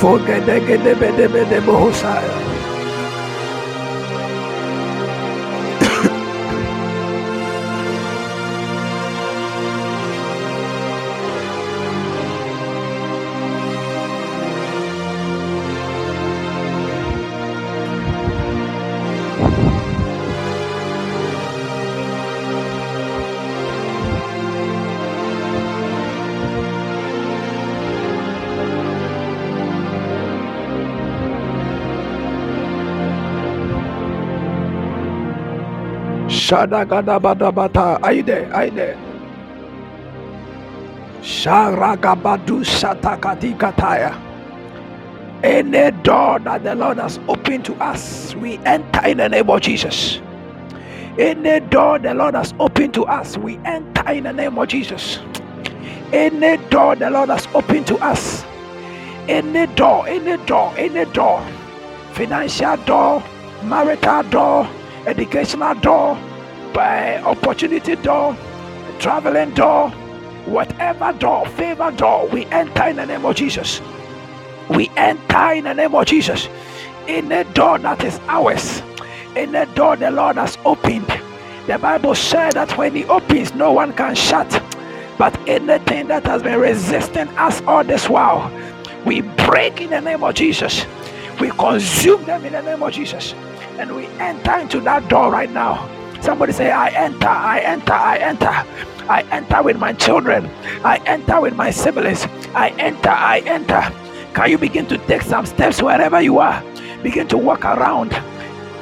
Forget the Shadagadabadabata. Are you there? Are you there? Sharagabadu Satakadikataya. Any door that the Lord has opened to us, we enter in the name of Jesus. Any door the Lord has opened to us, we enter in the name of Jesus. Any door the Lord has opened to us, any door, any door, any door, financial door, marital door, educational door, by opportunity door, traveling door, whatever door, favor door, we enter in the name of Jesus. We enter in the name of Jesus. In a door that is ours, in a door the Lord has opened. The Bible said that when He opens, no one can shut. But anything that has been resisting us all this while, we break in the name of Jesus. We consume them in the name of Jesus. And we enter into that door right now. Somebody say, I enter, I enter, I enter. I enter with my children. I enter with my siblings. I enter, I enter. Can you begin to take some steps wherever you are? Begin to walk around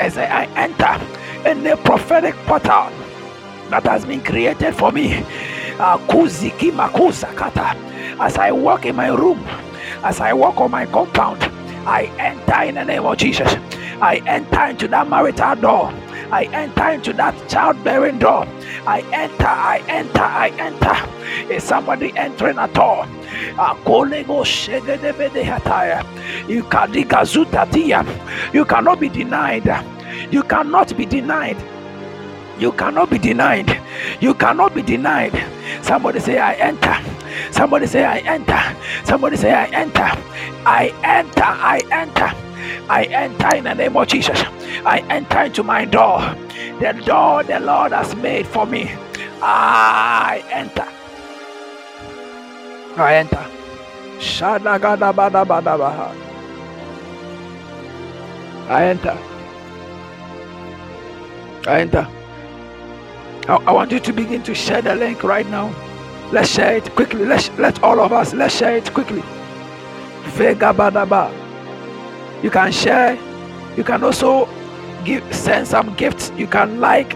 as I enter in the prophetic portal that has been created for me. As I walk in my room, as I walk on my compound, I enter in the name of Jesus. I enter into that marital door. I enter into that childbearing door. I enter, I enter, I enter. Is somebody entering at all? Ah, you cannot be denied. You cannot be denied. You cannot be denied. You cannot be denied. Somebody say, I enter. Somebody say, I enter. Somebody say, I enter. I enter. I enter. I enter in the name of Jesus. I enter into my door. The door the Lord has made for me. I enter. I enter. I enter. I enter. I, I want you to begin to share the link right now. Let's share it quickly. Let's let all of us let's share it quickly. Vega badaba. You can share. You can also give send some gifts. You can like.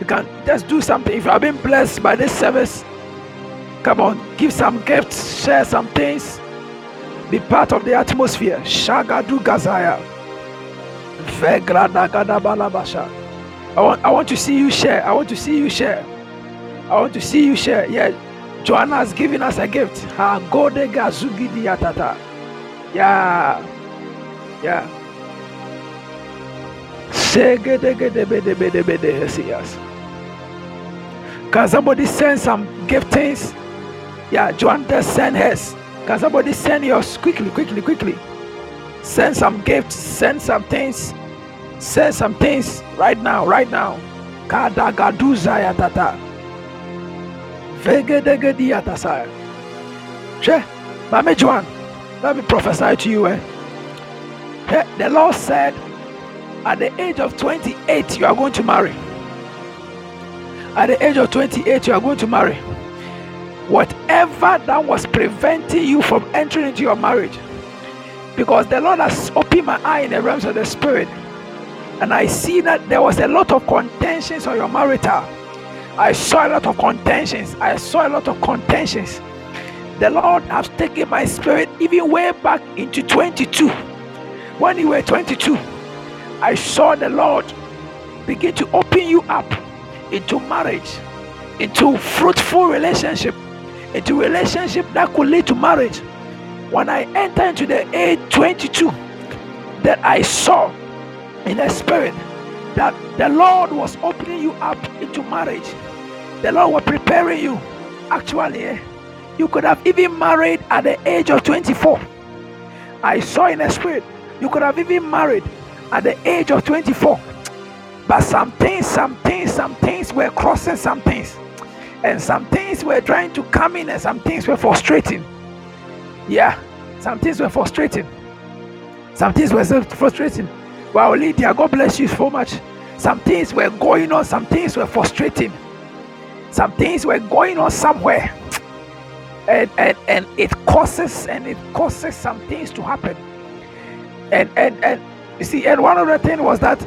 You can just do something. If you have been blessed by this service, come on, give some gifts, share some things. Be part of the atmosphere. Shagadu Gazaya. I want, I want to see you share. I want to see you share. I want to see you share. Yeah, Joanna has given us a gift. Yeah. Yeah. Can somebody send some giftings? Yeah, Joanna send hers. Can somebody send yours quickly, quickly, quickly? Send some gifts, send some things, send some things right now, right now. Kadagaduza yatata. Vegedegedi yatasaya. She, Mame Joan, let me prophesy to you. Eh? Hey, the Lord said, at the age of 28, you are going to marry. At the age of 28, you are going to marry. Whatever that was preventing you from entering into your marriage, because the Lord has opened my eye in the realms of the spirit, and I see that there was a lot of contentions on your marital. I saw a lot of contentions. I saw a lot of contentions. The Lord has taken my spirit even way back into 22. When you were 22, I saw the Lord begin to open you up into marriage, into fruitful relationship, into relationship that could lead to marriage. When I enter into the age 22, that I saw in the spirit that the Lord was opening you up into marriage. The Lord was preparing you. Actually, eh, You could have even married at the age of 24. I saw in the spirit. You could have even married at the age of 24. But some things, some things, some things were crossing some things. And some things were trying to come in, and some things were frustrating. Yeah, some things were frustrating. Some things were frustrating. Wow, Lydia, God bless you so much. Some things were going on, some things were frustrating. Some things were going on somewhere. And, and, and it causes and it causes some things to happen. And and and you see, and one of the things was that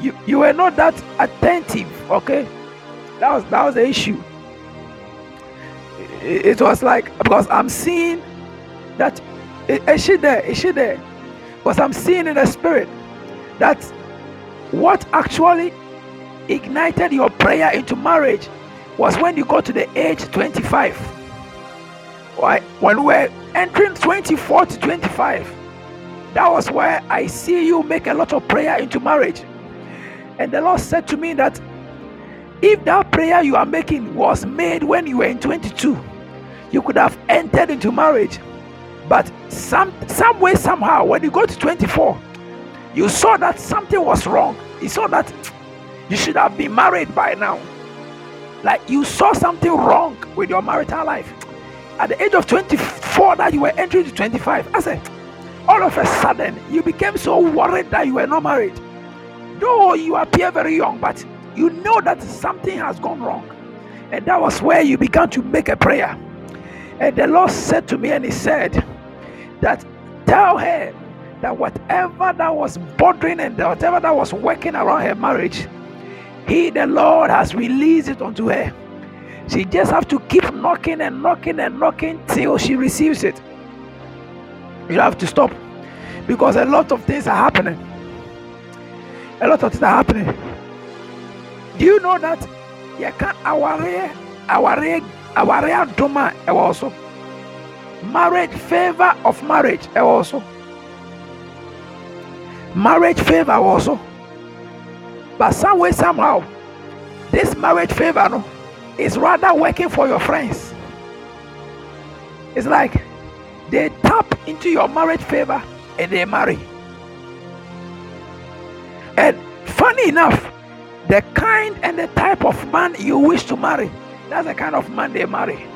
you, you were not that attentive, okay? That was that was the issue. It, it was like because I'm seeing that is she there? Is she there? Because I'm seeing in the spirit that what actually ignited your prayer into marriage was when you got to the age 25. Right? When we're entering 24 to 25, that was where I see you make a lot of prayer into marriage. And the Lord said to me that if that prayer you are making was made when you were in 22, you could have entered into marriage. But some some way, somehow, when you go to 24, you saw that something was wrong. You saw that you should have been married by now. Like you saw something wrong with your marital life. At the age of 24, that you were entering to 25, I said, all of a sudden, you became so worried that you were not married. Though you appear very young, but you know that something has gone wrong. And that was where you began to make a prayer. And the Lord said to me, and He said, that tell her that whatever that was bothering and whatever that was working around her marriage, He, the Lord, has released it unto her. She just have to keep knocking and knocking and knocking till she receives it. You have to stop. Because a lot of things are happening. A lot of things are happening. Do you know that? You can our our our doma also marriage favor of marriage also marriage favor also but some way somehow this marriage favor no, is rather working for your friends. It's like they tap into your marriage favor and they marry and funny enough the kind and the type of man you wish to marry that's the kind of man they marry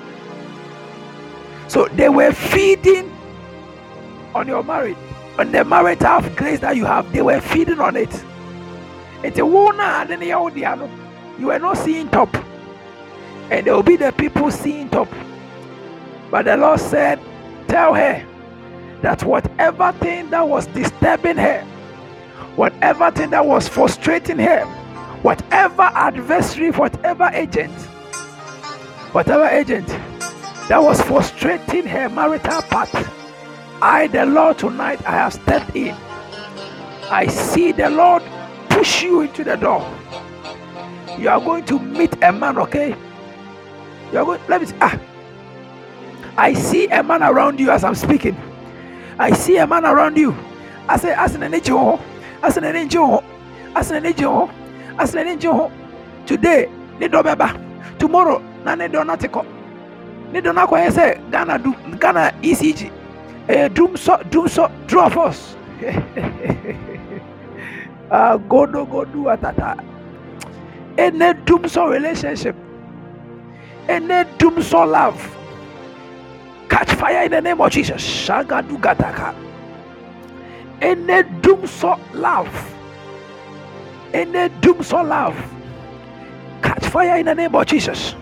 so they were feeding on your marriage, on the marital grace that you have. They were feeding on it. It's a then you were not seeing top, and there will be the people seeing top. But the Lord said, Tell her that whatever thing that was disturbing her, whatever thing that was frustrating her, whatever adversary, whatever agent, whatever agent that was frustrating her marital path. I, the Lord, tonight I have stepped in. I see the Lord push you into the door. You are going to meet a man, okay? You are going, let me see. Ah, I see a man around you as I'm speaking. I see a man around you. I say, as an angel, as an angel, as an angel, as an angel. Today, tomorrow, none do not take up ne dɔ no akɔyɛ sɛ ghana du ghana ecg ɛyɛ dum sɔ dum sɔ true of us godo godu atata. Ene dum sɔ relationship. Ene dum sɔ love catch fire in the name of jesus. Shagadu gataka ene dum sɔ love ene dum sɔ love catch fire in the name of jesus.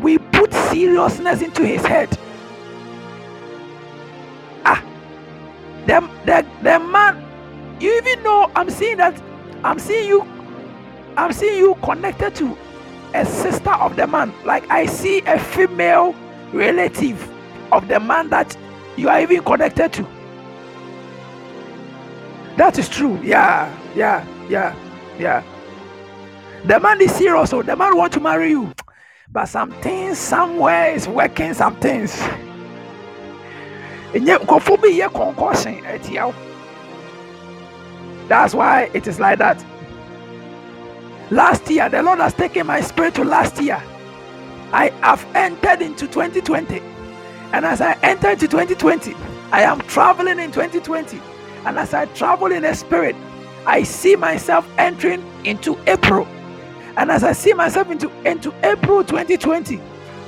We put seriousness into his head. Ah, the, the, the man, you even know, I'm seeing that, I'm seeing you, I'm seeing you connected to a sister of the man. Like I see a female relative of the man that you are even connected to. That is true. Yeah, yeah, yeah, yeah. The man is serious, so the man want to marry you. But something somewhere is working some things. Eh, oh. That's why it is like that. Last year, the Lord has taken my spirit to last year. I have entered into 2020. And as I enter into 2020, I am traveling in 2020. And as I travel in the spirit, I see myself entering into April. And as I see myself into, into April 2020,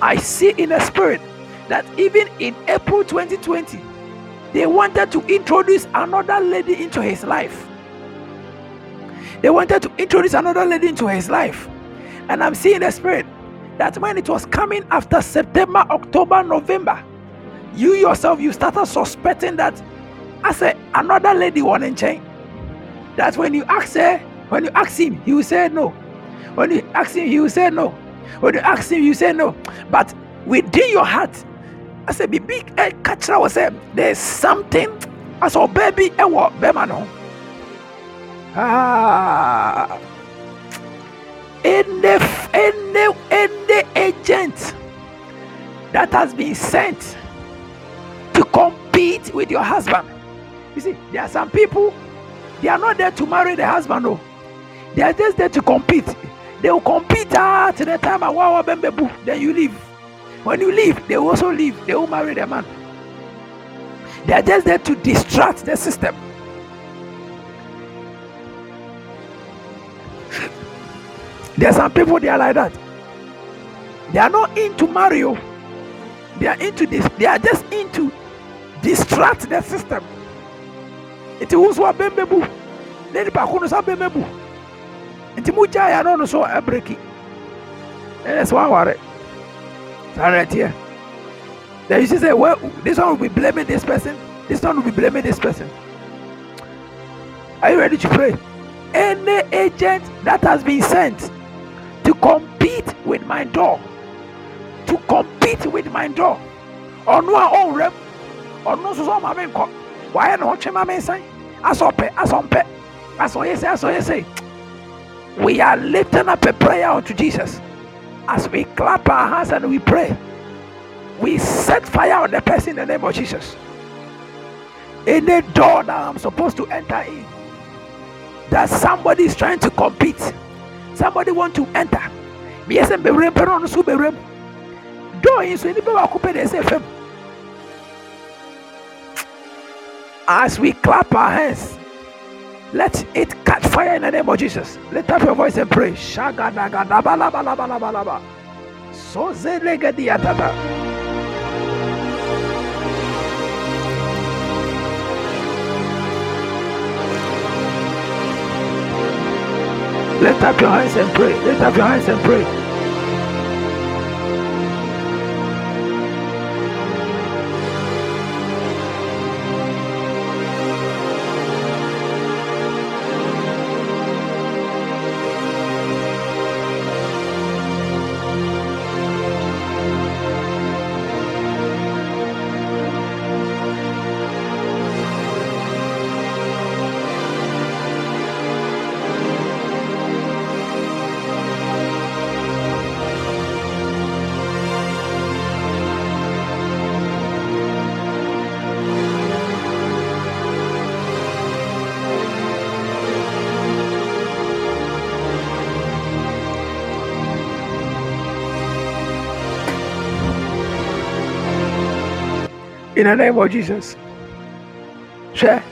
I see in the spirit that even in April 2020, they wanted to introduce another lady into his life. They wanted to introduce another lady into his life. And I'm seeing the spirit that when it was coming after September, October, November, you yourself you started suspecting that I said another lady wanted change. That when you ask her, when you ask him, he will say no. When you ask him, he will say no. When you ask him, you say no. But within your heart, I said, be big a catcher was say there's something as a baby a what bemano. Ah any any any agent that has been sent to compete with your husband. You see, there are some people they are not there to marry the husband, no. They are just there to compete. They will compete ah, to the time wow, then you leave. When you leave, they will also leave. They will marry the man. They are just there to distract the system. There are some people they are like that. They are not into Mario. They are into this. They are just into distract the system. It was what bembebu. Then the sa bembebu. Nti mu gya ya no no so abreki. That's why worry. Right here. Then you say, well, this one will be blaming this person. This one will be blaming this person. Are you ready to pray? Any agent that has been sent to compete with my door to compete with my door ɔno a ɔnwura mu ɔno nso so ɔma me nkɔ wayɛ na ɔtwe ma me nsan asɔ pɛ asɔ mpɛ asɔ yɛ sɛ asɔ yɛ sɛ we are lifting up a prayer unto Jesus as we clap our hands and we pray we set fire on the person in the name of Jesus any door that I'm supposed to enter in that somebody is trying to compete somebody want to enter miɛsɛ mbɛwura mpɛ no ɔno so bɛwura mu dɔɔ yi nso nipa baako pɛ deɛ ɛsɛ fam as we clap our hands let it catch fire in the name of Jesus lift up your voice and pray. Lift up your hands and pray. Lift up your hands and pray. In the name of Jesus. Share.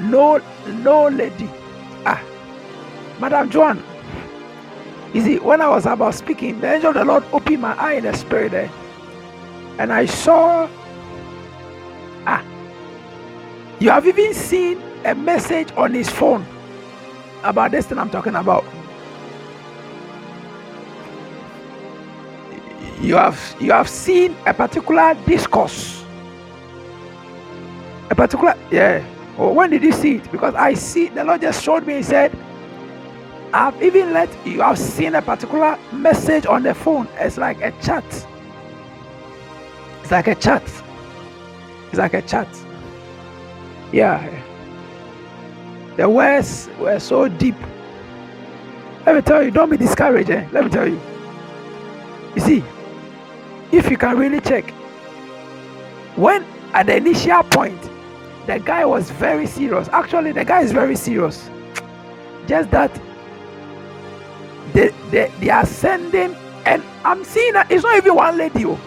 No, no lady. Ah, Madam Joan. You see, when I was about speaking, the angel of the Lord opened my eye in the spirit there. And I saw. Ah, you have even seen a message on his phone about this thing I'm talking about. You have you have seen a particular discourse a particular yeah. Oh, when did you see it? Because i see the lord just showed me he said i've even let you have seen a particular message on the phone. It's like a chat. It's like a chat. It's like a chat. Yeah. The words were so deep. Let me tell you don't be discouraged eh? let me tell you. You see if you can really check when at the initial point the guy was very serious. Actually, the guy is very serious. Just that they, they, they are sending and I'm seeing that it's not even one lady. Oh.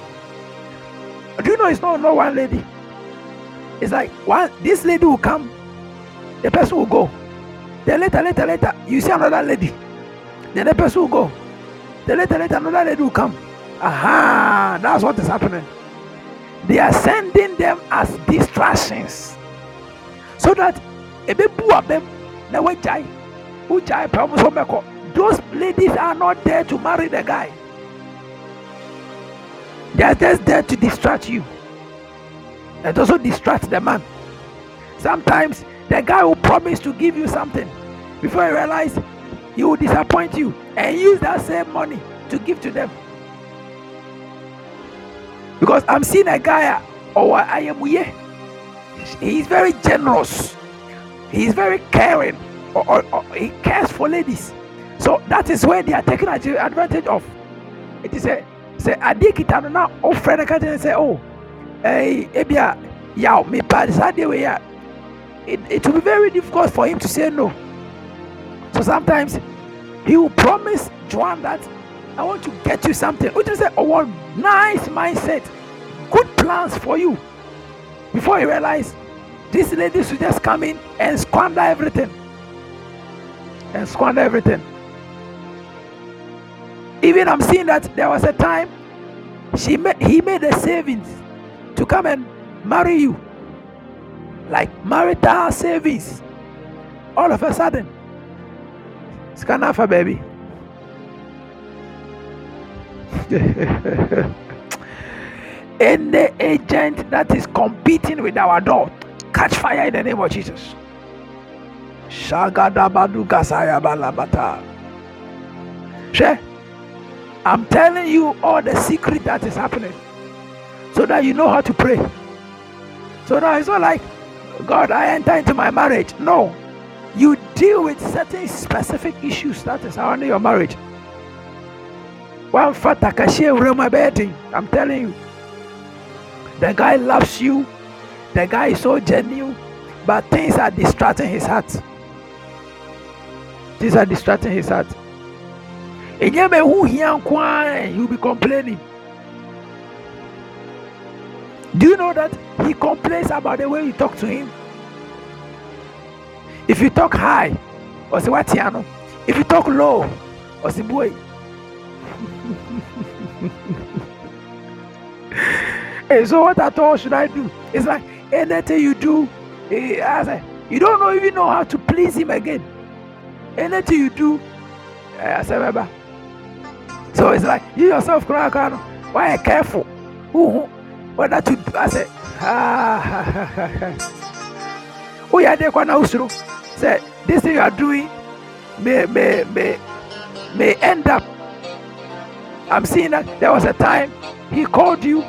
Do you know it's not, not one lady? It's like one this lady will come, the person will go. Then later, later, later, you see another lady. Then the person will go. Then later, later, another lady will come. Aha, that's what is happening. They are sending them as distractions. So that a bit poor them never die. Who die Those ladies are not there to marry the guy. They are just there to distract you. And also distract the man. Sometimes the guy will promise to give you something before you realize he will disappoint you and use that same money to give to them. Because I'm seeing a guy, or I am here. He's very generous. He's very caring. Or, or, or, he cares for ladies. So that is where they are taking advantage of. It is a say adeɛ kita no na ɔfrɛ no ka kyerɛ say, oh ɛyi ebia yaw mepa a it, it will be very difficult for him to say no. So sometimes he will promise Joan that I want to get you something. Which is a oh, nice mindset, good plans for you. Before you realize this lady should just come in and squander everything. And squander everything. Even I'm seeing that there was a time she made, he made a savings to come and marry you like marital savings. All of a sudden, it's scan for baby. Any agent that is competing with our door, catch fire in the name of Jesus. Share. I'm telling you all the secret that is happening so that you know how to pray. So now it's not like God, I enter into my marriage. No, you deal with certain specific issues that is surrounding your marriage. One I'm telling you, the guy loves you, the guy is so genuine, but things are distracting his heart. Things are distracting his heart. And you'll be complaining. Do you know that he complains about the way you talk to him? If you talk high, or say what If you talk low, or say boy. and so what at all should I do? It's like anything you do, eh, you don't know even know how to please him again. Anything you do, eh, I say, so it's like you yourself, cry, cry. Why are careful? Who, whether to I say, ah, oh yeah, they can also say this thing you are doing may may may may end up. I'm seeing that there was a time he called you.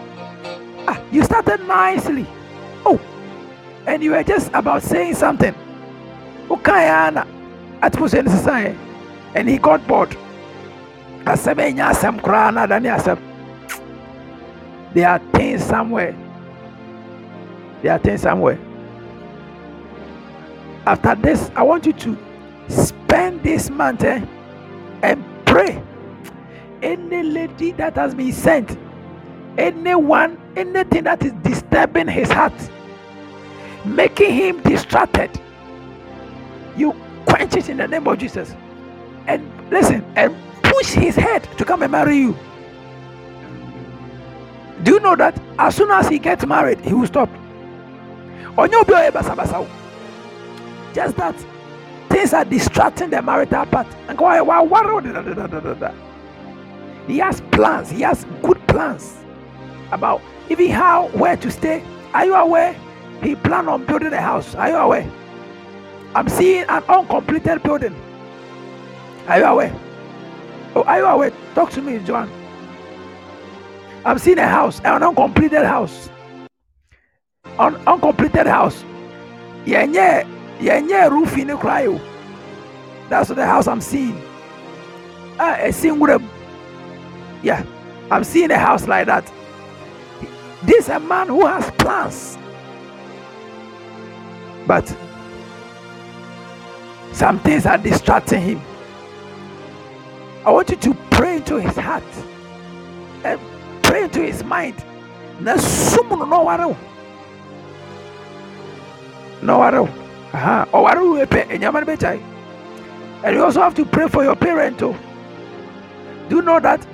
Ah, you started nicely. Oh, and you were just about saying something. Okay, Anna, at and he got bored. Na there are things somewhere. They are things somewhere. After this i want you to spend this month eh, and pray. Any lady that has been sent anyone anything that is disturbing his heart making him distracted you quench it in the name of jesus and listen and push his head to come and marry you. Do you know that as soon as he gets married, he will stop? Just that things are distracting the marital part. And go, he has plans, he has good plans about even how where to stay. Are you aware? He planned on building a house. Are you aware? I'm seeing an uncompleted building. Are you aware? Oh, are you aware? Talk to me, Joan. I'm seeing a house, an uncompleted house. An uncompleted house. Yeah, yeah, roof in the cryo. That's the house I'm seeing. Ah, a single. Yeah, I'm seeing a house like that. This is a man who has plans. But some things are distracting him. I want you to pray into his heart and pray into his mind. No ware. No ware. Aha, o ware we pe enyama be chai. And you also have to pray for your parent too. Do you know that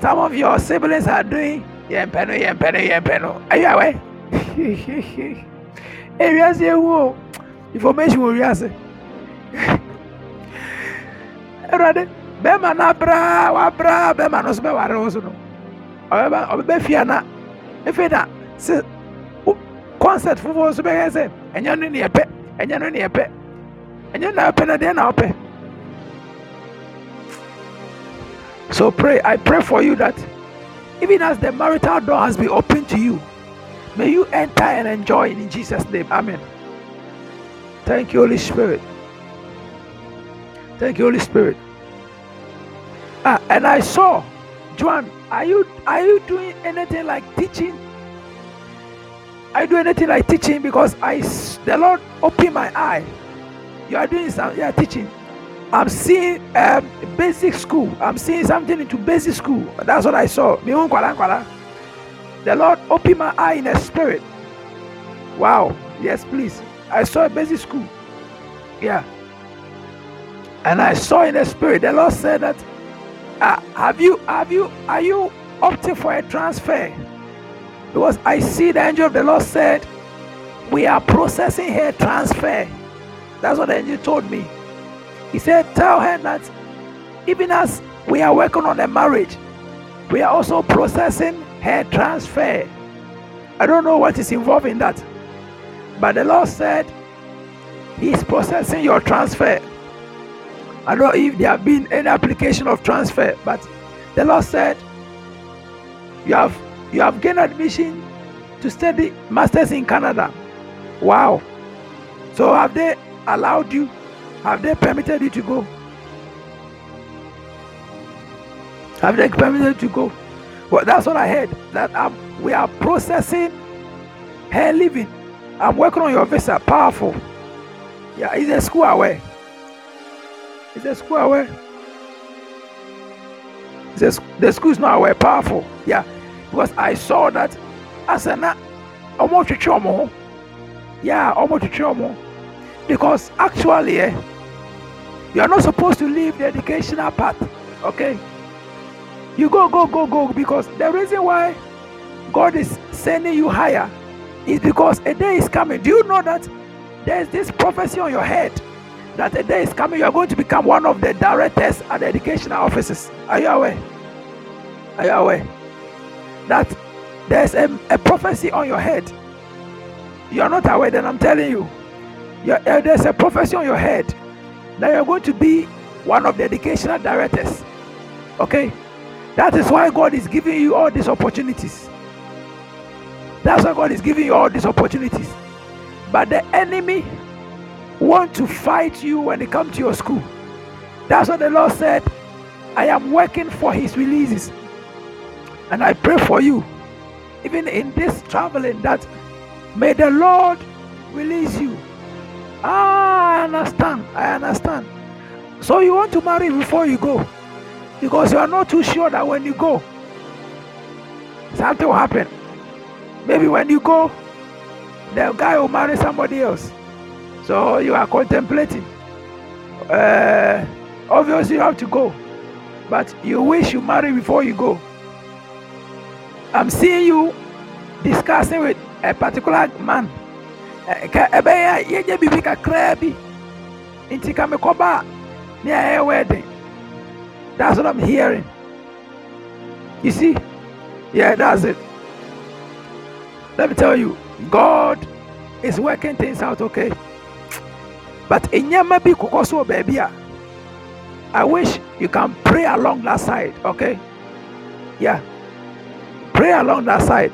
some of your siblings are doing yempeno yempeno yempeno. Are you aware? Areas here wo information wo wiase. Erade bɛrima na abraa wabraa bɛrima no nso bɛware wo so no ɔbɛba ɔbɛbɛ fia na efe na se concert foforɔ nso bɛyɛ sɛ ɛnyɛ no ne yɛpɛ ɛnyɛ no ne yɛpɛ ɛnyɛ na yɛpɛ na deɛ na ɔpɛ so pray i pray for you that even as the marital door has been opened to you may you enter and enjoy in jesus name amen thank you holy spirit thank you holy spirit Ah, and I saw, Joan, are you are you doing anything like teaching? Are you doing anything like teaching? Because I the Lord opened my eye. You are doing some yeah teaching. I'm seeing um, basic school. I'm seeing something into basic school. That's what I saw. The Lord opened my eye in a spirit. Wow. Yes, please. I saw a basic school. Yeah. And I saw in the spirit, the Lord said that uh, have you have you are you opting for a transfer? Because I see the angel of the Lord said, We are processing her transfer. That's what the angel told me. He said, Tell her that even as we are working on a marriage, we are also processing her transfer. I don't know what is involved in that. But the Lord said, He's processing your transfer. I don't know if there have been any application of transfer, but the Lord said you have you have gained admission to study masters in Canada. Wow. So have they allowed you? Have they permitted you to go? Have they permitted you to go? Well, that's what I heard. That um, we are processing her living. I'm working on your visa. Powerful. Yeah, it's a school away. It's a school aware. It's a, the school is not aware powerful. Yeah. Because I saw that as a almost chomo. Yeah, almost chomo. Because actually, eh, you are not supposed to leave the educational path. Okay? You go, go, go, go. Because the reason why God is sending you higher is because a day is coming. Do you know that there's this prophecy on your head? that a day is coming, you are going to become one of the directors at the educational offices. Are you aware? Are you aware? That there's a, a prophecy on your head. You are not aware, then I'm telling you. Uh, there's a prophecy on your head that you're going to be one of the educational directors. Okay? That is why God is giving you all these opportunities. That's why God is giving you all these opportunities. But the enemy want to fight you when they come to your school. That's what the Lord said. I am working for his releases. And I pray for you, even in this traveling, that may the Lord release you. Ah, I understand. I understand. So you want to marry before you go. Because you are not too sure that when you go, something will happen. Maybe when you go, the guy will marry somebody else. So you are contemplating. Uh, obviously, you have to go, but you wish you marry before you go. I'm seeing you discussing with a particular man. Ɛbɛyɛ yɛnyɛ biribi kakraa bi nti mekɔba ne a wedding. That's what i'm hearing. You see? Yeah that's it. Let me tell you god is working things out okay? But enyama bi kokɔ so baby i wish you can pray along that side okay? Yeah. Pray along that side.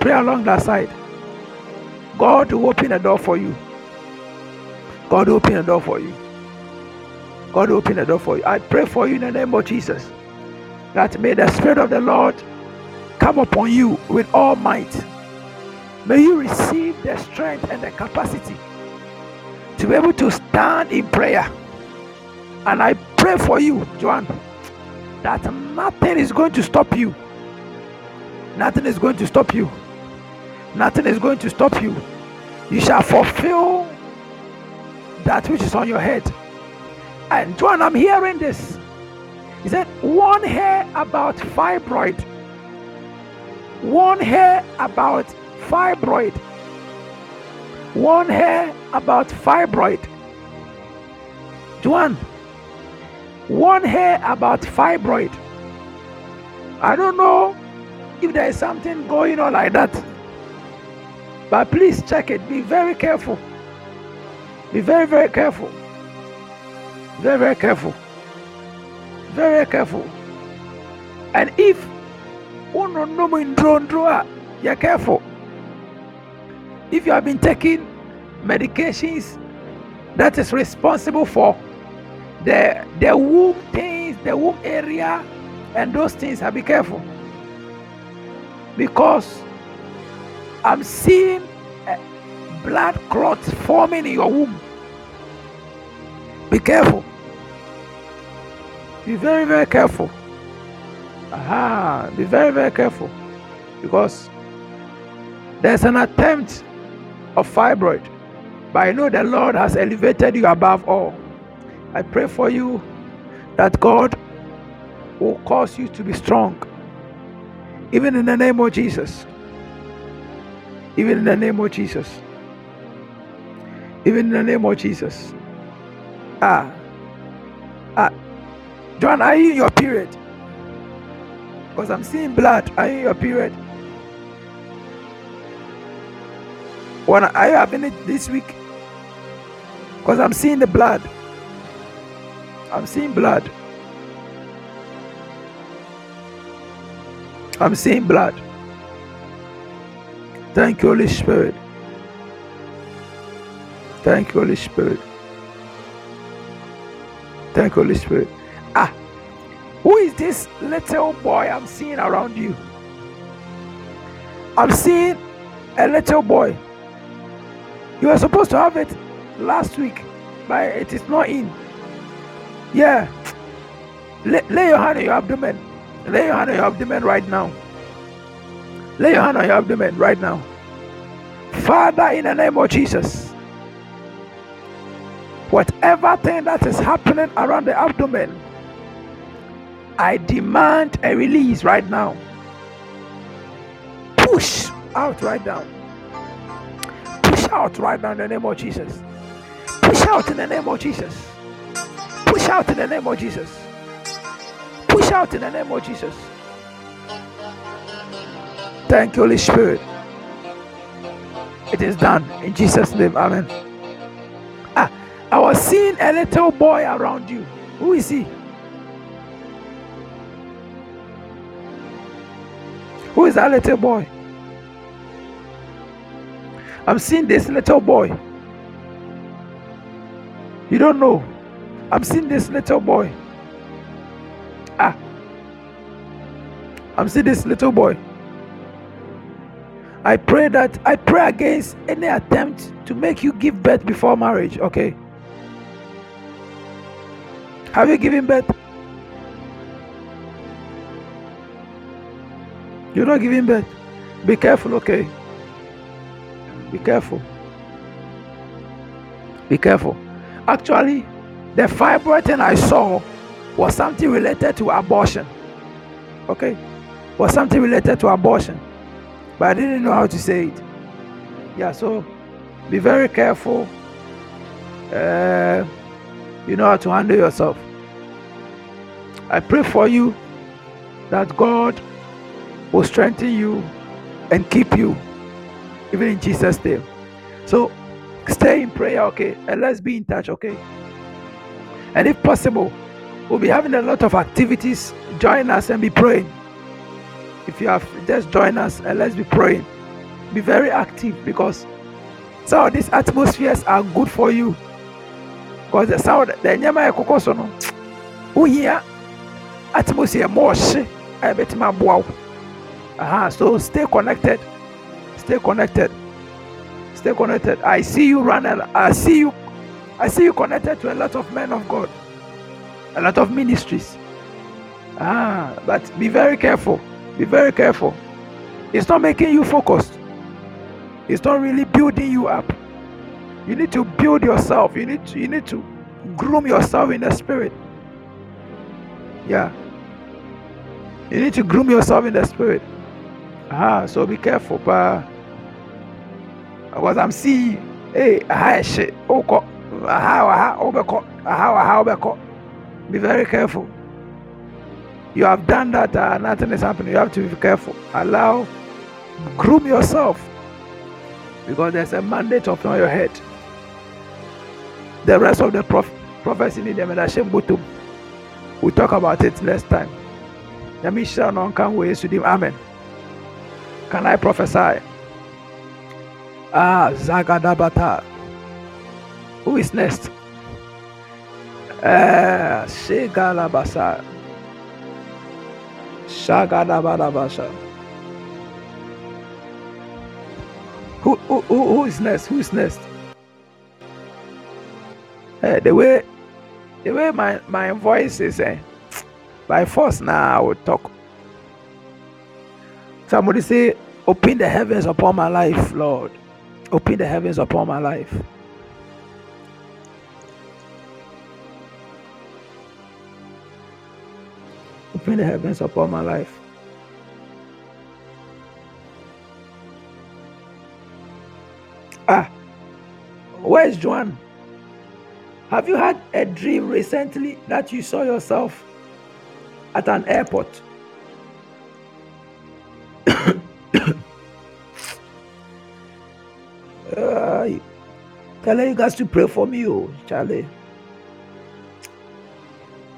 Pray along that side god will open a door for you god will open a door for you god will open a door for you i pray for you in the name of jesus that may the spirit of the lord come upon you with all might may you receive the strength and the capacity to be able to stand in prayer. And I pray for you, Joan. that nothing is going to stop you. Nothing is going to stop you. Nothing is going to stop you. You shall fulfill that which is on your head. And Joan, I'm hearing this. He said, one hair about fibroid. One hair about fibroid. One hair about fibroid. Joan, one hair about fibroid. I don't know if there is something going on like that. But please check it. Be very careful. Be very, very careful. Very, very careful. Very, careful. And if you're careful. If you have been taking medications that is responsible for the the womb things, the womb area, and those things, be careful. Because I'm seeing eh, blood clots forming in your womb. Be careful. Be very, very careful. Aha, be very, very careful. Because there's an attempt of fibroid. But I know the Lord has elevated you above all. I pray for you that God will cause you to be strong. Even in the name of Jesus. Even in the name of Jesus. Even in the name of Jesus. Ah. Ah. Joan, are you in your period? Because I'm seeing blood. Are you in your period? When are you having it this week? Because I'm seeing the blood. I'm seeing blood. I'm seeing blood. Thank you, Holy Spirit. Thank you, Holy Spirit. Thank you, Holy Spirit. Ah, who is this little boy I'm seeing around you? I'm seeing a little boy. You were supposed to have it last week, but it is not in. Yeah. Lay, lay your hand on your abdomen. Lay your hand on your abdomen right now. Lay your hand on your abdomen right now. Father, in the name of Jesus, whatever thing that is happening around the abdomen, I demand a release right now. Push out right now Push out right now in the name of Jesus. Push out in the name of Jesus. Push out in the name of Jesus. Push out in the name of Jesus. Thank you, Holy Spirit. It is done in Jesus' name. Amen. Ah, I was seeing a little boy around you. Who is he? Who is that little boy? I'm seeing this little boy. You don't know. I'm seeing this little boy. Ah. I'm seeing this little boy. I pray that I pray against any attempt to make you give birth before marriage, okay? Have you given birth? You're not giving birth. Be careful, okay? Be careful. Be careful. Actually, the fibroid thing I saw was something related to abortion. Okay? Was something related to abortion. But I didn't know how to say it. Yeah, so be very careful. Uh, you know how to handle yourself. I pray for you that God will strengthen you and keep you even in Jesus' name. So stay in prayer, okay? And let's be in touch, okay? And if possible, we'll be having a lot of activities. Join us and be praying. If you have just join us and let's be praying. Be very active because some of these atmospheres are good for you. Because the sound the nyama ekoko so no. Uhia atmosphere more bet my wow. Aha, so stay connected. Stay connected. Stay connected. I see you run. I see you. I see you connected to a lot of men of God, a lot of ministries. Ah, but be very careful. Be very careful. It's not making you focused. It's not really building you up. You need to build yourself. You need to, you need to groom yourself in the spirit. Yeah. You need to groom yourself in the spirit. Ah, so be careful, but because I'm seeing, hey, aha, shit, oh, aha, aha, obeko, aha, aha, obeko. Be very careful. You have done that, uh, nothing is happening. You have to be careful. Allow, groom yourself because there's a mandate upon your head. The rest of the prof- prophecy in the Menashem Butum. We'll talk about it next time. Amen. Can I prophesy? Ah, Zagadabata. Who is next? Uh, Shegalabasa. Shagadabadabasa. Who, who, who is next? Who is next? Hey, the way the way my, my voice is eh, by force now I will talk. Somebody say, Open the heavens upon my life, Lord. Open the heavens upon my life. Open the heavens upon my life. Ah, where's Joan? Have you had a dream recently that you saw yourself at an airport? uh, you guys to pray for me, oh, Charlie.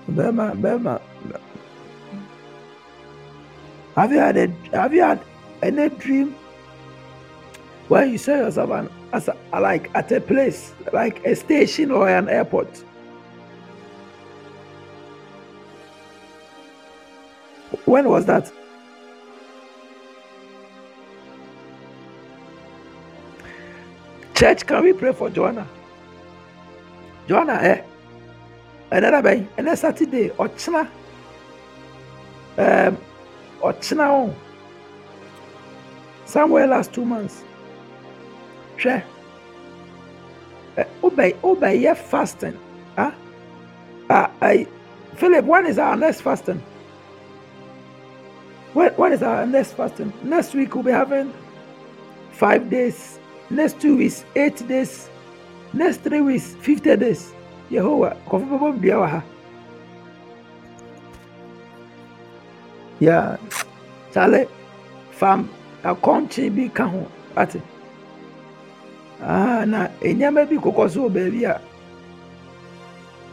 Bema, Bema. Have you had a Have you had any dream where you saw yourself an, as a, like at a place, like a station or an airport? When was that? Church, can we pray for Joanna? Joanna, eh? Another bay, and Saturday, or China. Um, or China, somewhere last two months. Hwɛ. Obey, obey, yeah, fasting. Huh? Uh, I, Philip, when is our next fasting? When, when is our next fasting? Next week we'll be having five days. Next two weeks, eight days. Next three weeks, 50 days. Yehovah, kofi babo bia wa ha. Yeah. Chale, fam, akɔnkye bi ka ho. Ate. Ah, na nneɛma bi kokɔ so wɔ baabi a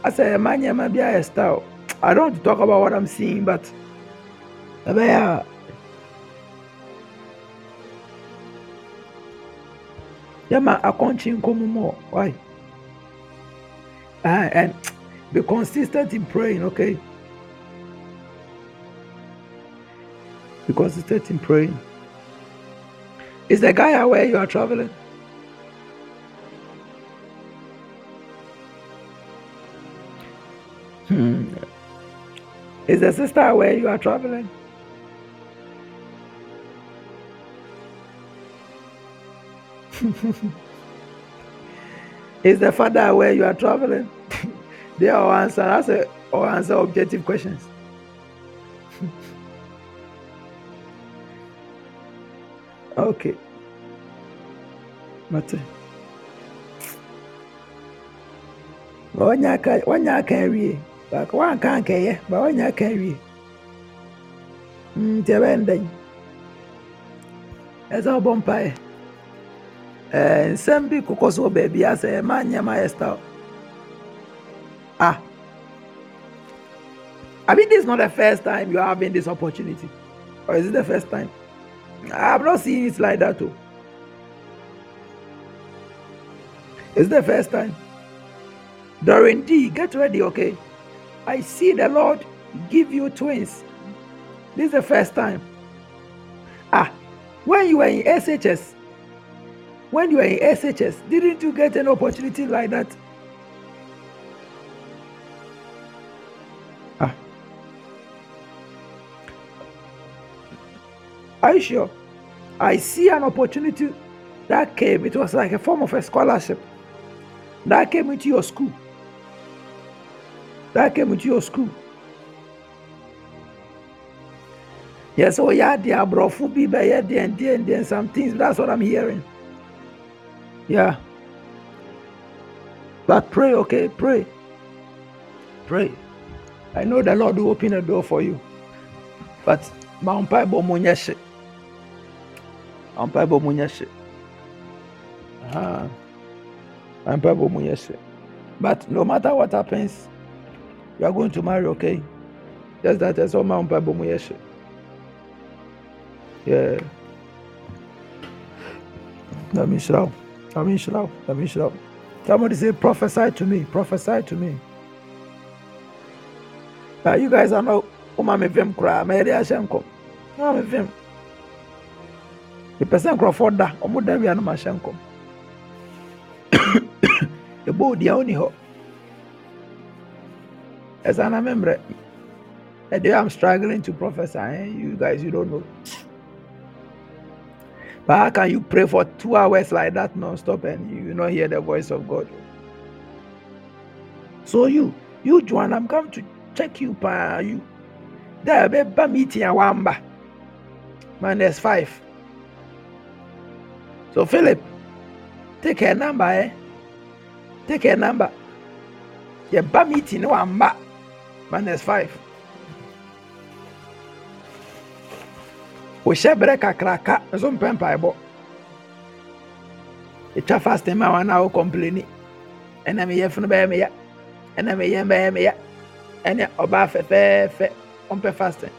asɛ ɛma nneɛma bi ayɛ style. I don't talk about what I'm seeing, but ɛbɛyɛ a yɛma akɔnkye nkɔ mu. Why? Ah, and be consistent in praying, okay? Be consistent in praying. Is the guy aware you are traveling? Hmm. Is the sister aware you are traveling? Is the father aware you are traveling? they all answer. That's a, or answer objective questions. Okay. Mate. Wanya aka wanya aka awie. Baka wanka anka ɛyɛ, ba wanya aka awie. Nti no dɛn? Ɛsɛ ɔbɔ mpaeɛ. Ɛɛ nsɛm bi kokɔ so wɔ baabi a sɛ eh, ɛma nneɛma yɛ style. Ah. I mean, this is not the first time you are having this opportunity. Or is it the first time? I've not seen it like that too. It's the first time. During D, get ready, okay? I see the Lord give you twins. This is the first time. Ah, when you were in SHS, when you were in SHS, didn't you get an opportunity like that? Are you sure? I see an opportunity that came. It was like a form of a scholarship that came into your school. That came into your school. Yes, oh yeah, the abrofu be by and then some things. That's what I'm hearing. Yeah. But pray, okay? Pray. Pray. I know the Lord will open a door for you. But mampa bo munyeshe. Mampa bo munyeshe. Ah. Mampa bo munyeshe. But no matter what happens, you are going to marry, okay? Just that that's all mampa bo munyeshe. Yeah. Let me shout. Let me shout. Let me shout. Somebody say, prophesy to me. Prophesy to me. Uh, you guys are not woma me vim koraa mɛyɛde ahyɛ nkɔm woma me vim mepɛ sɛ nkurɔfoɔ da ɔmo da wia no ma hyɛ nkɔm. Ɛbɔ odi a woni hɔ. Ɛsa na i'm struggling to prophesy. Eh? you guys you don't know. But how can you pray for two hours like that non-stop and you not hear the voice of god? So you you join i'm come to check you paa you. Da ɛbɛba meeting a wamba. Minus five so philip take a number eh? Take a number. Yɛba meeting no wamba minus five. Wohyɛ berɛ kakraka nso mpɛ mpaebɔ ɛtwa fasting ma wana wo complaini ɛna meyɛ funu bɛyɛ meya ɛna meyɛ bɛyɛ meya ɛne ɔbaa fɛfɛɛfɛ ɔmpɛ fasting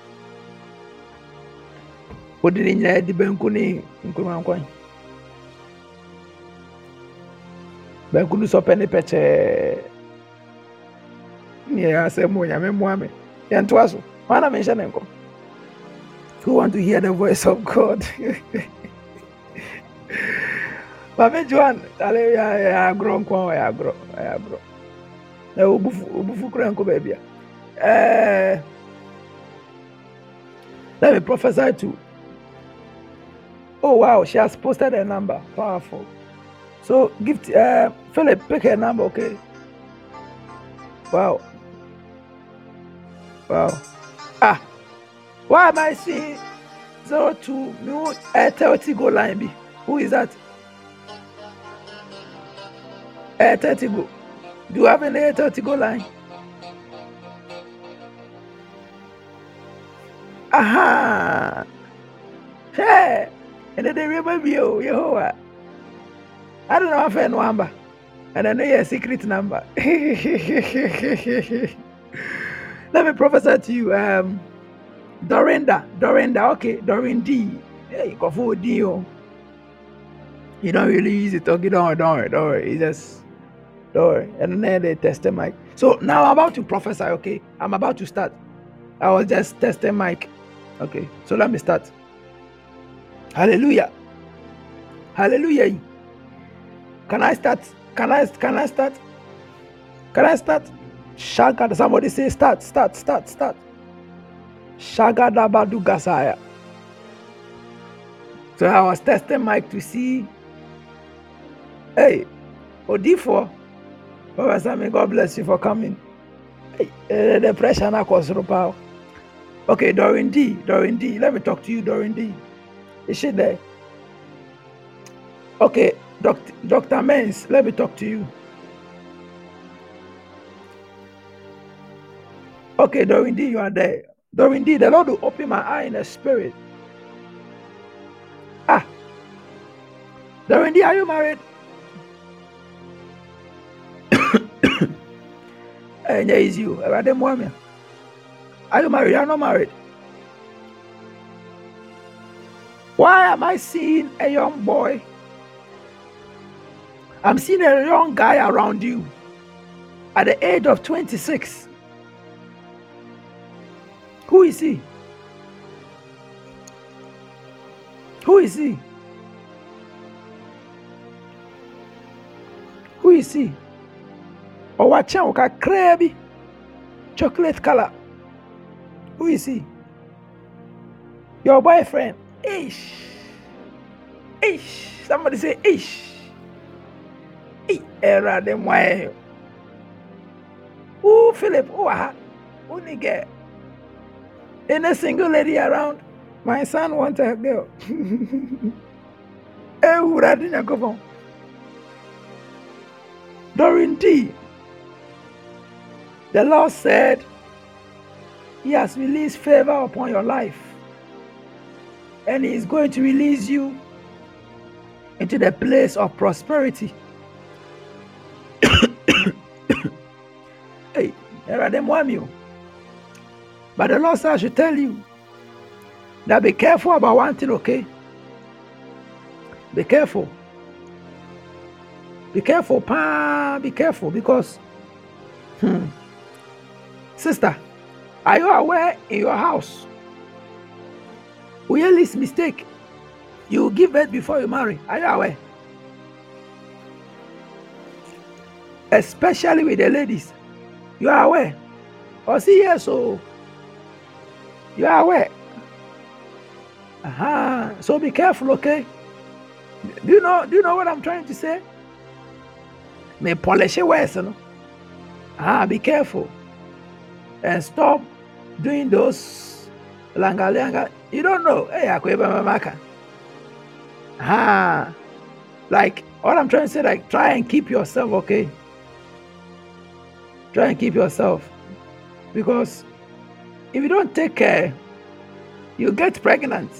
wode ne nyinaa di banku ne nkurumankwan banku no sɔpɛ ne pɛkyɛɛ ne yɛ asɛm mu onyame mmoa me yɛntoa so wana menhyɛ ne nkɔm who want to hear the voice of god? Mame Joan, ale ya agorɔ nko a ɔyɛ agorɔ ɔyɛ agorɔ na obufu kura nkɔ baabi a ɛɛ let me prophesy to oh wow she has posted a number. Powerful so give uh, Philip pick a number okay? Wow. Wow. Ah. Why am I seeing zero two new Airtel Tigo line B? Who is that? Airtel Tigo do you have an Airtel Tigo line? Aha. Hwɛ ɛnɛ wiema bio yehowa ade na wafɛ no amba ɛnɛ no yɛ secret number. Let me prophesy to you um, dorinda dorinda okay dorin d hey nkɔfo odi o you don't really use it okay don't worry don't worry don't worry. It's just don't worry. And then they test the mic. So now i'm about to prophesy okay? I'm about to start. I was just testing mic. Okay, so let me start. Hallelujah. Hallelujah. Can I start? Can I can I start? Can I start? Shagada. Somebody say start, start, start, start. Shagada Badu Gasaya. So I was testing Mike to see. Hey, Odifo. Professor, may God bless you for coming. Hey, uh, the pressure na cause power. Okay, Doreen D. Doreen D. Let me talk to you, Doreen D. Is she there? Okay, Dr. Dr. Mens, let me talk to you. Okay, Doreen D, you are there. Doreen D, the Lord will open my eye in the spirit. Ah, Doreen D, are you married? And there is you. Are you married? You are not married. Why am I seeing a young boy? I'm seeing a young guy around you at the age of 26. Who is he? Who is he? Who is he? Ọwakyɛn wo kakraa bi chocolate color. Who is he? Your boyfriend. Ish. Ish. Somebody say ish. Era de mwae. Ooh, Philip. Ooh, aha. Ooh, nigga. Any single lady around? My son wants a girl. Eh, Uradi Nyankopɔn. Doreen D, the Lord said, He has released favor upon your life, and He is going to release you into the place of prosperity. There are them one you. But the Lord said, I should tell you that be careful about one thing, okay? Be careful. Be careful, pa. Be careful because, hmm, sister, are you aware in your house? Least mistake. You give birth before you marry. Are you aware? Especially with the ladies. You are aware? Or see yes, so you are aware. Uh-huh. So be careful, okay? Do you know do you know what I'm trying to say? May polish your words, you know? Ah, be careful. And stop doing those langa langa. You don't know. Hey, mamaka. Ah, like all I'm trying to say, like try and keep yourself okay. Try and keep yourself. Because if you don't take care, you get pregnant.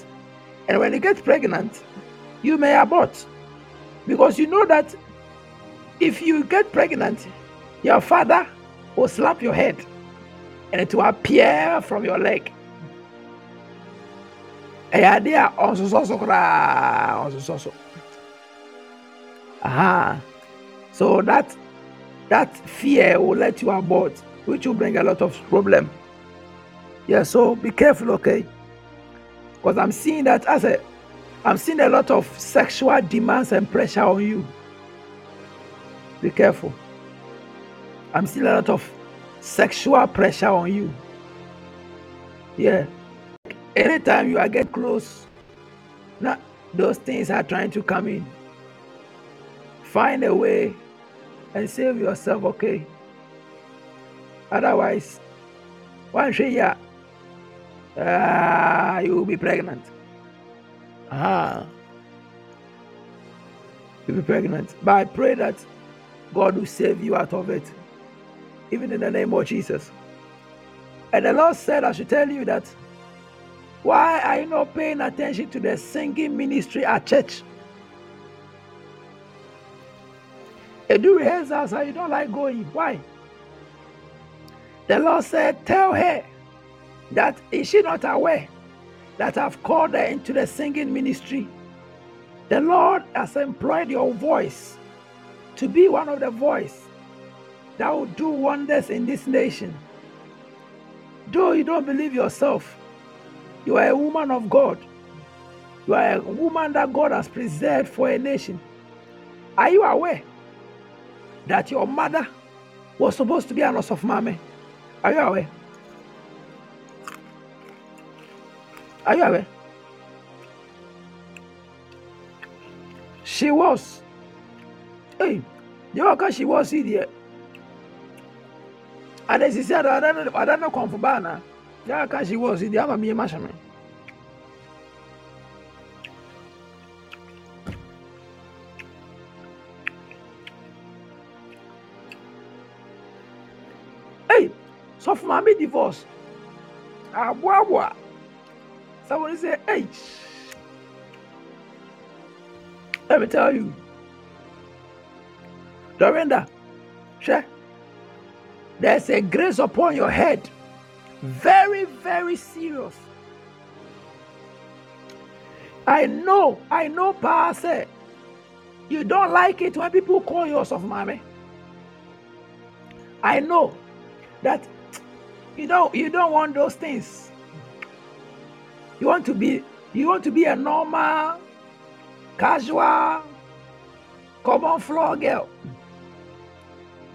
And when you get pregnant, you may abort. Because you know that if you get pregnant, your father will slap your head and it will appear from your leg. Aha. So that that fear will let you abort, which will bring a lot of problem. Yeah, so be careful, okay? Because I'm seeing that as a I'm seeing a lot of sexual demands and pressure on you. Be careful. I'm seeing a lot of sexual pressure on you. Yeah. Anytime you are get close, now those things are trying to come in. Find a way and save yourself, okay? Otherwise, one year, ah, you will be pregnant. Ah, you'll be pregnant. But I pray that God will save you out of it, even in the name of Jesus. And the Lord said, I should tell you that why are you not paying attention to the singing ministry at church? They do rehearsals and you don't like going. Why? The Lord said, Tell her that is she not aware that I've called her into the singing ministry? The Lord has employed your voice to be one of the voice that will do wonders in this nation. Though you don't believe yourself, you are a woman of God. You are a woman that God has preserved for a nation. Are you aware that your mother was supposed to be an of mommy? Are you aware? Are you aware? She was Hey, you are she was here. And as he said, I don't know, I don't know, come for Bana. Yeah, she was in the other me, Mashman. For my divorce. Boy. Somebody say, hey. Let me tell you. Dorinda, share. There's a grace upon your head. Very, very serious. I know, I know, Pastor. You don't like it when people call you of mommy. I know that you don't you don't want those things. You want to be you want to be a normal, casual, common floor girl.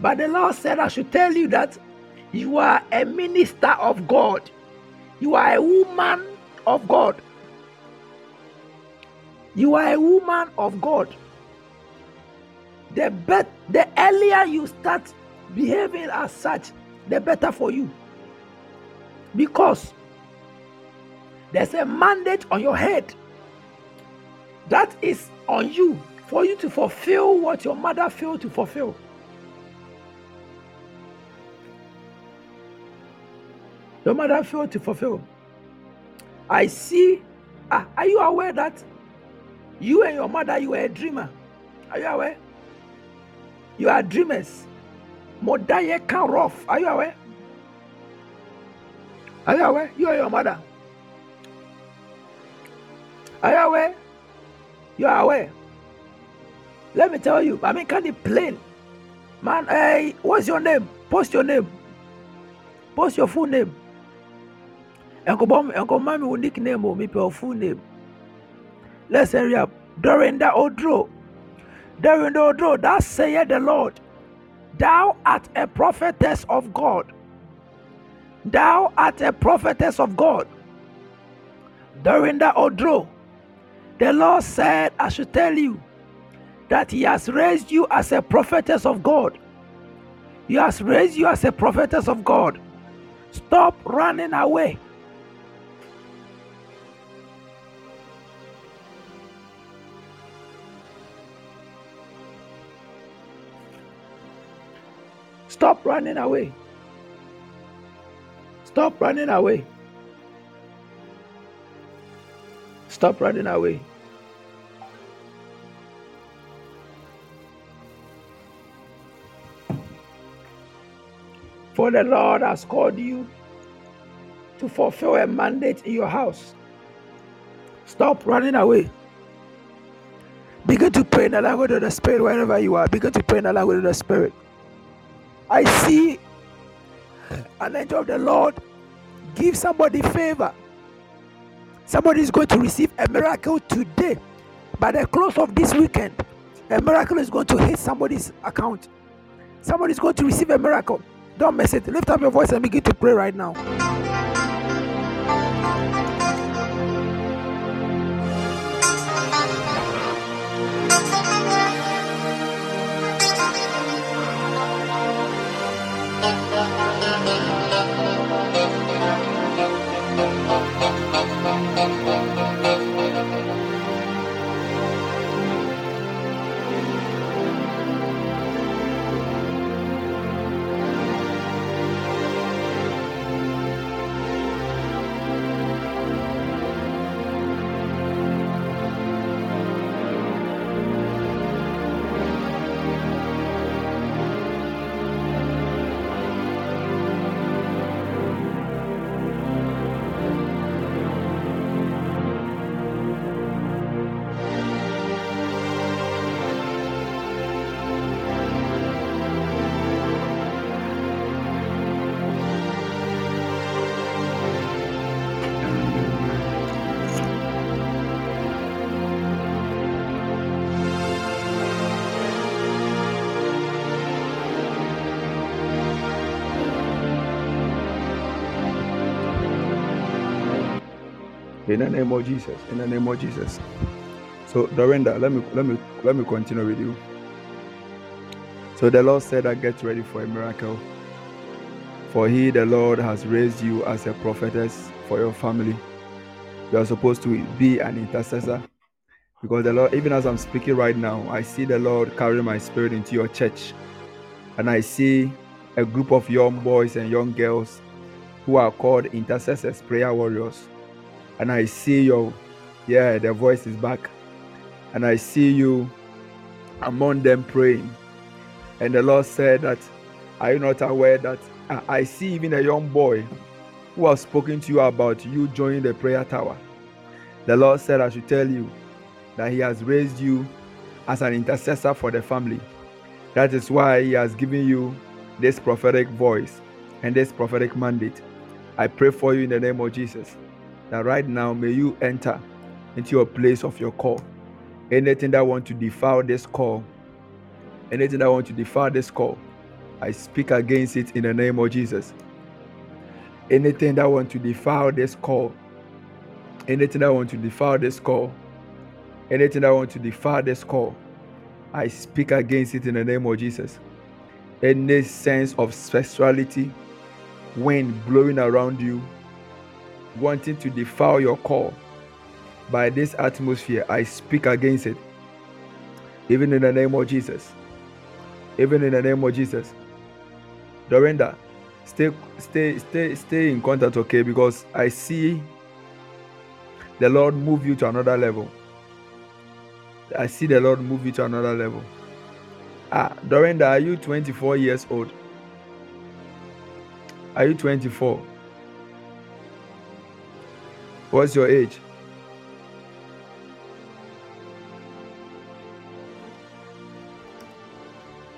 But the Lord said, I should tell you that you are a minister of God. You are a woman of God. You are a woman of God. The bet the earlier you start behaving as such, the better for you. Because there's a mandate on your head that is on you for you to fulfill what your mother failed to fulfill. Your mother failed to fulfill. I see. Ah, are you aware that you and your mother, you were a dreamer? Are you aware? You are dreamers. Modaye rough. Are you aware? Are you aware? You and your mother. Are you aware? You are aware. Let me tell you, I mean, can it plain? Man, hey, what's your name? Post your name. Post your full name. Uncle Mom, Uncle Mommy will nickname or maybe your full name. Let's hurry up. During Odro. During Odro, that saith the Lord. Thou art a prophetess of God. Thou art a prophetess of God. During the Odro, the Lord said, I should tell you that He has raised you as a prophetess of God. He has raised you as a prophetess of God. Stop running away. Stop running away. Stop running away. Stop running away. For the Lord has called you to fulfill a mandate in your house. Stop running away. Begin to pray in the language of the Spirit wherever you are. Begin to pray in the language of the Spirit. I see an angel of the Lord give somebody favor. Somebody is going to receive a miracle today. By the close of this weekend, a miracle is going to hit somebody's account. Somebody is going to receive a miracle. Don't miss it. Lift up your voice and begin to pray right now. In the name of Jesus. In the name of Jesus. So Dorinda, let me let me let me continue with you. So the Lord said, I get ready for a miracle. For he, the Lord, has raised you as a prophetess for your family. You are supposed to be an intercessor. Because the Lord, even as I'm speaking right now, I see the Lord carry my spirit into your church. And I see a group of young boys and young girls who are called intercessors, prayer warriors and I see your, yeah, the voice is back, and I see you among them praying. And the Lord said that, are you not aware that uh, I see even a young boy who has spoken to you about you joining the prayer tower? The Lord said, I should tell you that He has raised you as an intercessor for the family. That is why He has given you this prophetic voice and this prophetic mandate. I pray for you in the name of Jesus that right now may you enter into your place of your call. Anything that want to defile this call, anything that want to defile this call, I speak against it in the name of Jesus. Anything that want to defile this call, anything that want to defile this call, Anything that want to defile this call, I speak against it in the name of Jesus. Any sense of sexuality, wind blowing around you, wanting to defile your call by this atmosphere, I speak against it. Even in the name of Jesus. Even in the name of Jesus. Dorinda, stay stay stay stay in contact, okay? Because I see the Lord move you to another level. I see the Lord move you to another level. Ah, Dorinda, are you 24 years old? Are you 24? What's your age?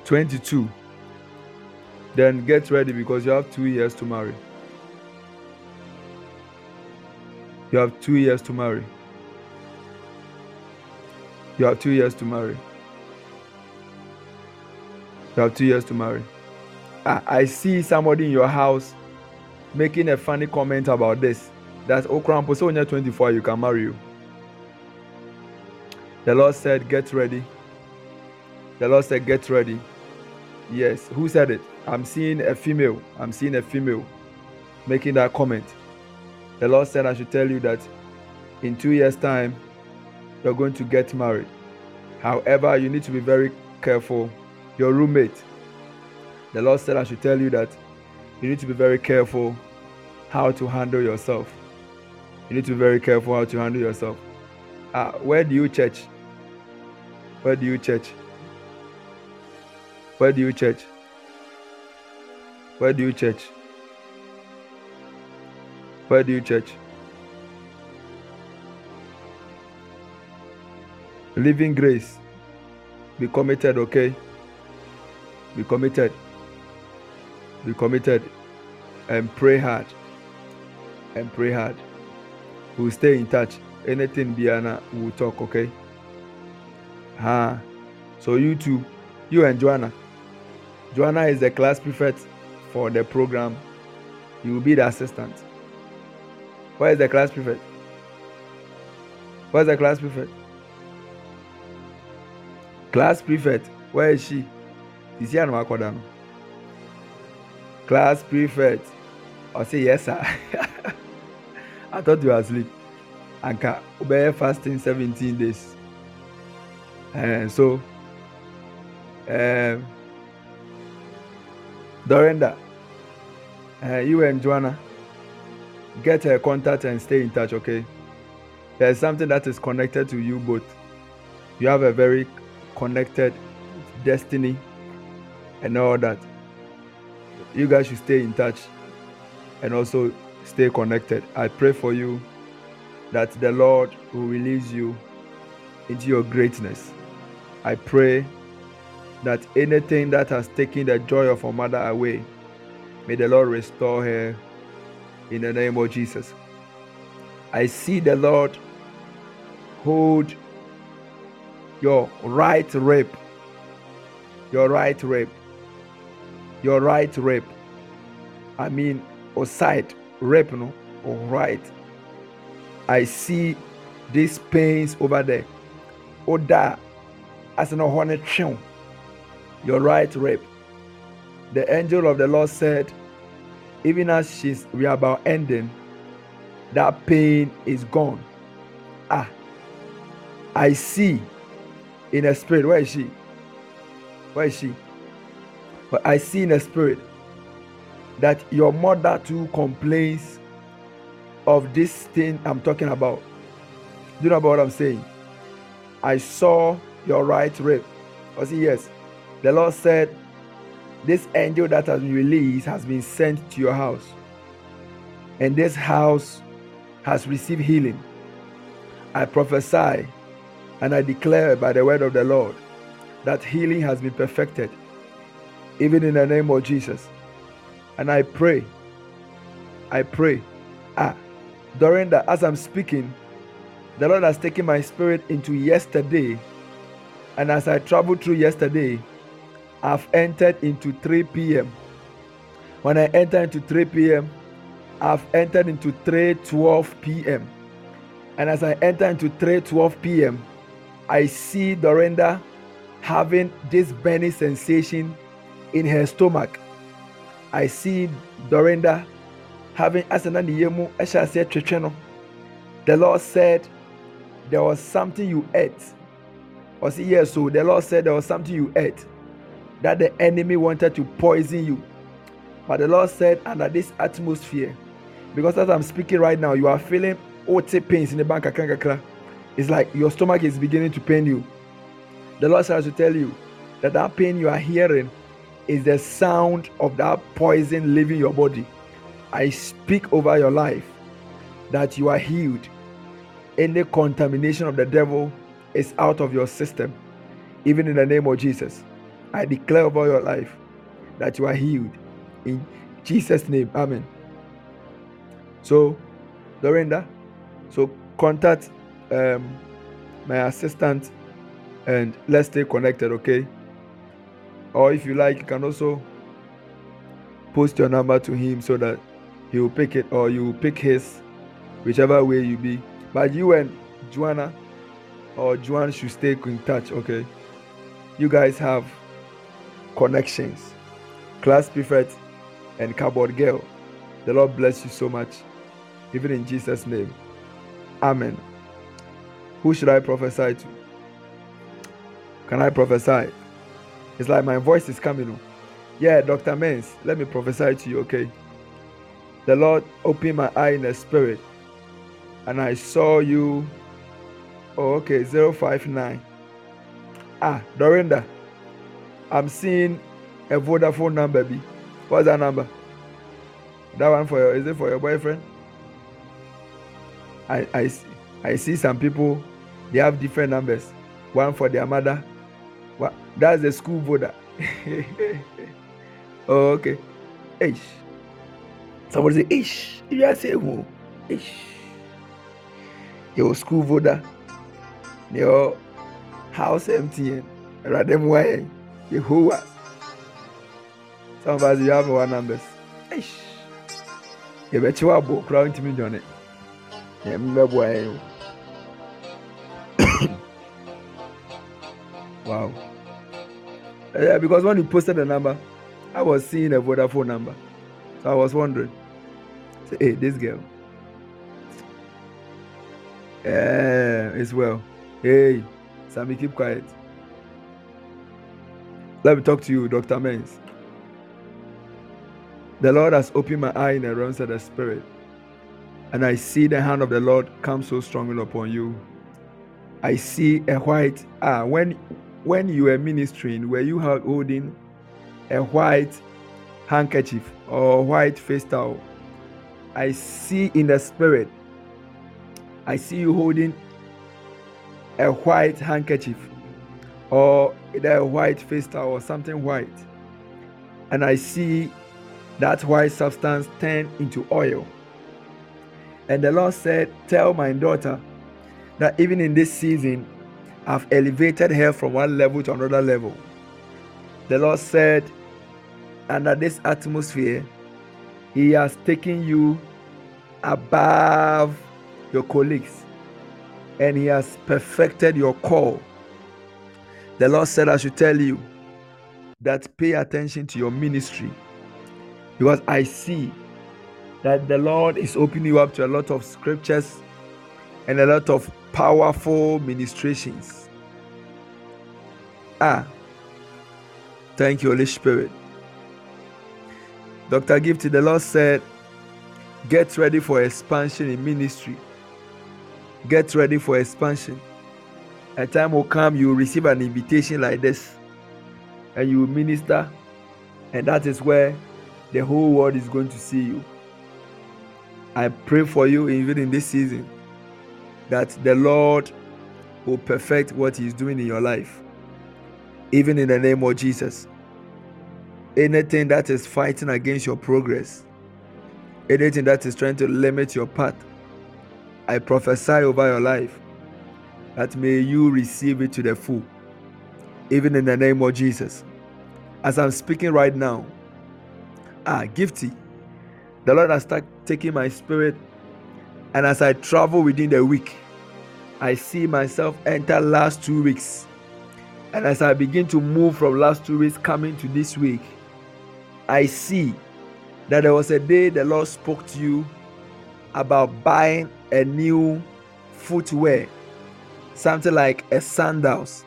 Twenty-two. Then get ready because you have two years to marry. You have two years to marry. You have two years to marry. You have two years to marry. I, I see somebody in your house making a funny comment about this. That Okrampo, so you're 24, you can marry you. The Lord said, Get ready. The Lord said, Get ready. Yes. Who said it? I'm seeing a female. I'm seeing a female making that comment. The Lord said, I should tell you that in two years' time, you're going to get married. However, you need to be very careful. Your roommate, the Lord said, I should tell you that you need to be very careful how to handle yourself. You need to be very careful how to handle yourself. Uh, where do you church? Where do you church? Where do you church? Where do you church? Where do you church? Living grace. Be committed, okay? Be committed. Be committed. And pray hard. And pray hard. We'll stay in touch. Anything Biana will talk, okay? Huh. So you two, you and Joanna. Joanna is the class prefect for the program. You will be the assistant. Where is the class prefect? Where's the class prefect? Class prefect, where is she? Is she Anamakoda? Class prefect. I say yes, sir. I thought you were asleep. Anka, obey fasting 17 days. And so, um, Dorinda, uh, you and Joanna, get her contact and stay in touch, okay? There's something that is connected to you both. You have a very connected destiny and all that. You guys should stay in touch and also stay connected. I pray for you that the Lord will release you into your greatness. I pray that anything that has taken the joy of a mother away, may the Lord restore her in the name of Jesus. I see the Lord hold your right rib, your right rib, your right rib. I mean, or side rib, no, or right. I see these pains over there. Oda, as an hornet your right rib. The angel of the Lord said, even as she's we are about ending, that pain is gone. Ah, I see in a spirit. Where is she? Where is she? But I see in a spirit that your mother too complains of this thing I'm talking about. Do you know about what I'm saying? I saw your right rib. I see, yes. The Lord said, This angel that has been released has been sent to your house. And this house has received healing. I prophesy and I declare by the word of the Lord that healing has been perfected, even in the name of Jesus. And I pray, I pray, ah, during that, as I'm speaking, the Lord has taken my spirit into yesterday. And as I traveled through yesterday, I've entered into 3 p.m. When I enter into 3 p.m., I've entered into 3:12 p.m. And as I enter into 3:12 p.m., I see Dorinda having this burning sensation in her stomach. I see Dorinda having asana ne yemu ɛhyɛ aseɛ twetwe no. The Lord said there was something you ate. Or see yes, so the Lord said there was something you ate that the enemy wanted to poison you. But the Lord said under this atmosphere, because as I'm speaking right now, you are feeling OT pains in the bank. It's like your stomach is beginning to pain you. The Lord says to tell you that that pain you are hearing is the sound of that poison leaving your body. I speak over your life that you are healed. Any contamination of the devil is out of your system, even in the name of Jesus. I declare over your life that you are healed. In Jesus' name, Amen. So, Dorinda, so contact um, my assistant and let's stay connected, okay? Or if you like, you can also post your number to him so that he will pick it or you will pick his, whichever way you be. But you and Joanna or Joanne should stay in touch, okay? You guys have connections. Class prefect and cardboard girl. The Lord bless you so much. Even in Jesus' name. Amen. Who should I prophesy to? Can I prophesy? It's like my voice is coming. Yeah, Dr. Mens, let me prophesy to you, okay? The Lord opened my eye in the spirit and I saw you. Oh, okay, 059. Ah, Dorinda, I'm seeing a Vodafone number. B. What's that number? That one for your is it for your boyfriend? I I I see some people they have different numbers. One for their mother. What that's the school voter. oh, okay. Ish. Somebody say ish. You just say who? Oh. Ish. Your school voter. Your house empty. Than why Yehovah. Some of us you have one numbers. Ish. You bet you are book crown to me, Johnny. Yeah, oh. boy. Wow. Yeah, because when you posted the number, I was seeing a Vodafone number. So I was wondering. Say, hey, this girl. Yeah, it's well. Hey, Sammy, keep quiet. Let me talk to you, Dr. Mens. The Lord has opened my eye in the realms of the Spirit, and I see the hand of the Lord come so strongly upon you. I see a white ah when when you were ministering, were you holding a white handkerchief or white face towel? I see in the spirit. I see you holding a white handkerchief or a white face towel or something white. And I see that white substance turn into oil. And the Lord said, Tell my daughter that even in this season, I've elevated her from one level to another level. The Lord said, Under this atmosphere, He has taken you above your colleagues and He has perfected your call the Lord said, I should tell you that pay attention to your ministry because I see that the Lord is opening you up to a lot of scriptures and a lot of powerful ministrations. Ah, thank you, Holy Spirit. Dr. Gifty, the Lord said, Get ready for expansion in ministry. Get ready for expansion a time will come you will receive an invitation like this and you will minister and that is where the whole world is going to see you i pray for you even in this season that the lord will perfect what he is doing in your life even in the name of jesus anything that is fighting against your progress anything that is trying to limit your path i prophesy over your life that may you receive it to the full, even in the name of Jesus. As I'm speaking right now, ah, gifty, the Lord has started taking my spirit, and as I travel within the week, I see myself enter last two weeks. And as I begin to move from last two weeks coming to this week, I see that there was a day the Lord spoke to you about buying a new footwear, something like a sandals.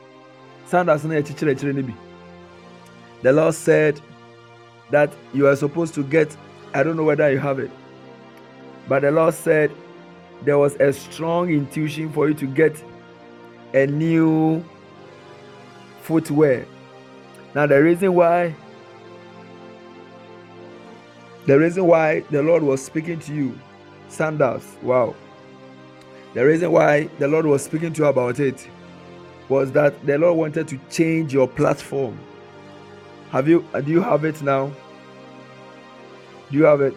Sandals The Lord said that you are supposed to get, I don't know whether you have it, but the Lord said there was a strong intuition for you to get a new footwear. Now, the reason why the reason why the Lord was speaking to you, sandals, wow. The reason why the Lord was speaking to you about it was that the Lord wanted to change your platform. Have you uh, do you have it now? Do you have it?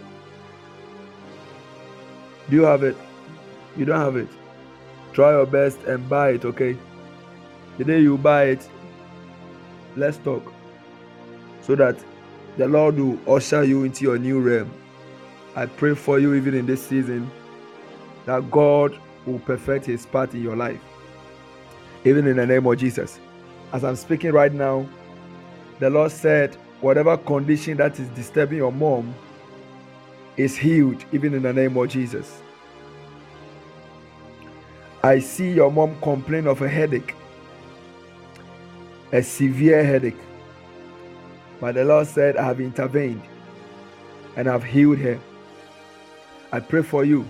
Do you have it? You don't have it. Try your best and buy it, okay? The day you buy it, let's talk. So that the Lord will usher you into your new realm. I pray for you even in this season that God will perfect his part in your life. Even in the name of Jesus. As I'm speaking right now, the Lord said, whatever condition that is disturbing your mom is healed, even in the name of Jesus. I see your mom complain of a headache, a severe headache. But the Lord said, I have intervened and I've healed her. I pray for you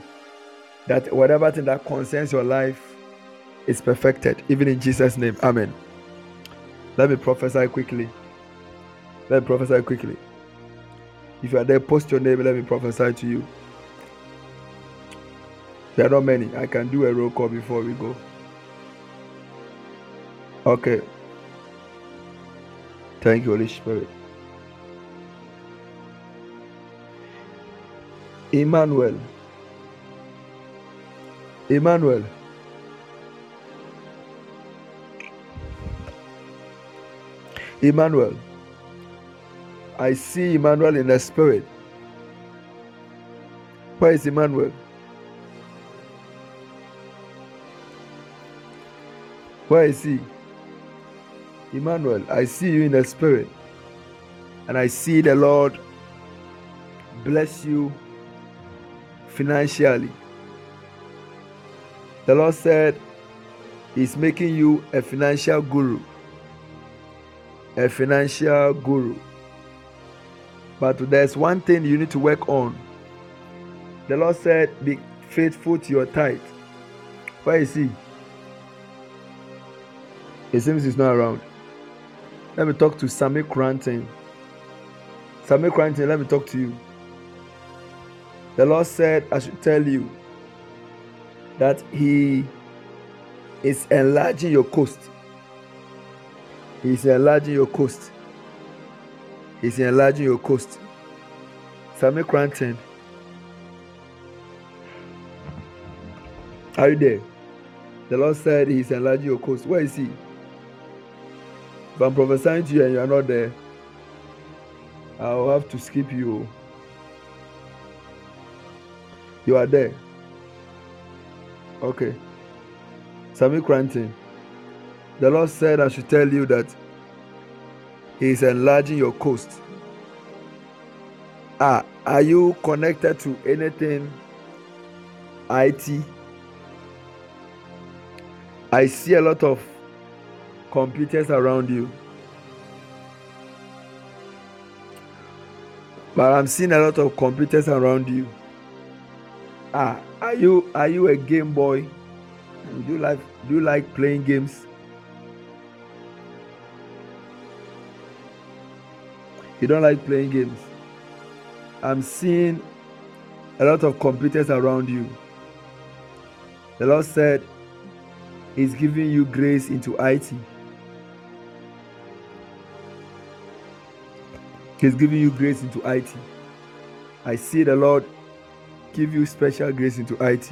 that whatever thing that concerns your life is perfected, even in Jesus' name. Amen. Let me prophesy quickly. Let me prophesy quickly. If you are there, post your name. Let me prophesy to you. There are not many. I can do a roll call before we go. Okay. Thank you, Holy Spirit. Emmanuel. Emmanuel. Emmanuel. I see Emmanuel in the spirit. Where is Emmanuel? Where is he? Emmanuel, I see you in the spirit. And I see the Lord bless you financially. The Lord said He's making you a financial guru. A financial guru. But there's one thing you need to work on. The Lord said, Be faithful to your tithe. Where is He? It seems He's not around. Let me talk to Sammy Cranton. Sammy Cranton, let me talk to you. The Lord said, I should tell you that He is enlarging your coast. He is enlarging your coast. He's enlarging your coast. Sammy Cranton. Are you there? The Lord said He's enlarging your coast. Where is He? If I'm prophesying to you and you are not there, I'll have to skip you. You are there. Okay. Sammy Cranton. The Lord said I should tell you that He is enlarging your coast. Ah, are you connected to anything IT? I see a lot of computers around you. But I'm seeing a lot of computers around you. Ah, are you are you a game boy? Do you like do you like playing games? You don't like playing games. I'm seeing a lot of computers around you. The Lord said He's giving you grace into IT. He's giving you grace into IT. I see the Lord give you special grace into IT.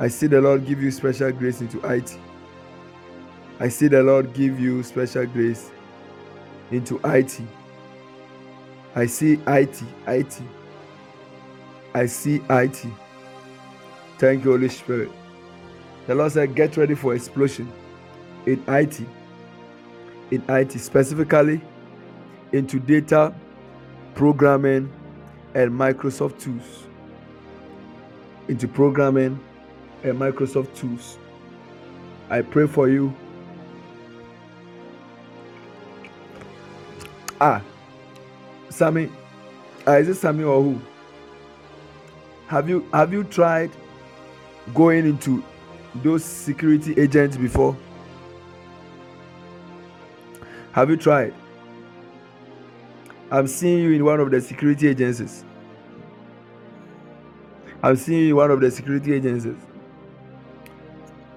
I see the Lord give you special grace into IT. I see the Lord give you special grace into IT. I see IT, IT. I see IT. Thank you, Holy Spirit. The Lord said, Get ready for explosion in IT. In IT, specifically into data programming and Microsoft tools. Into programming and Microsoft tools. I pray for you. Ah, Sammy, uh, is it Sammy or who? Have you have you tried going into those security agents before? Have you tried? I'm seeing you in one of the security agencies. I'm seeing you in one of the security agencies.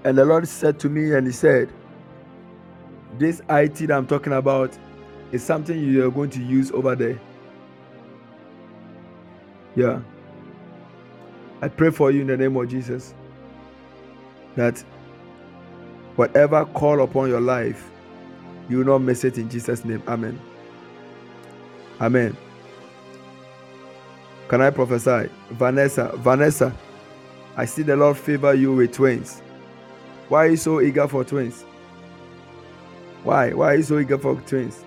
And the Lord said to me, and He said, This IT that I'm talking about is something you are going to use over there. Yeah. I pray for you in the name of Jesus that whatever call upon your life, you will not miss it in Jesus' name. Amen. Amen. Can I prophesy? Vanessa, Vanessa, I see the Lord favor you with twins. Why are you so eager for twins? Why? Why are you so eager for twins?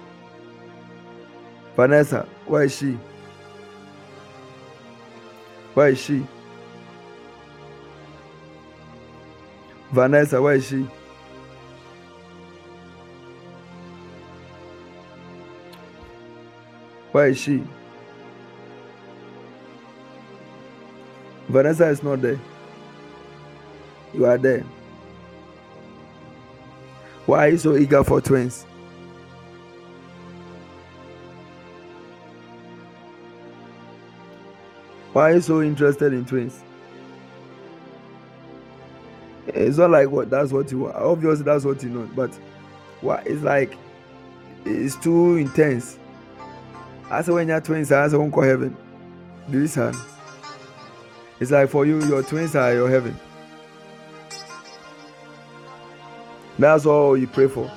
Vanessa, where is she? Where is she? Vanessa, where is she? Is she? Vanessa is not there. You are there. Why are you so eager for twins? Why are you so interested in twins? It's not like what that's what you want. Obviously, that's what you know, but what it's like it's too intense. Say when you're twins, are, say won't heaven. Do. It's like for you, your twins are your heaven. That's all you pray for.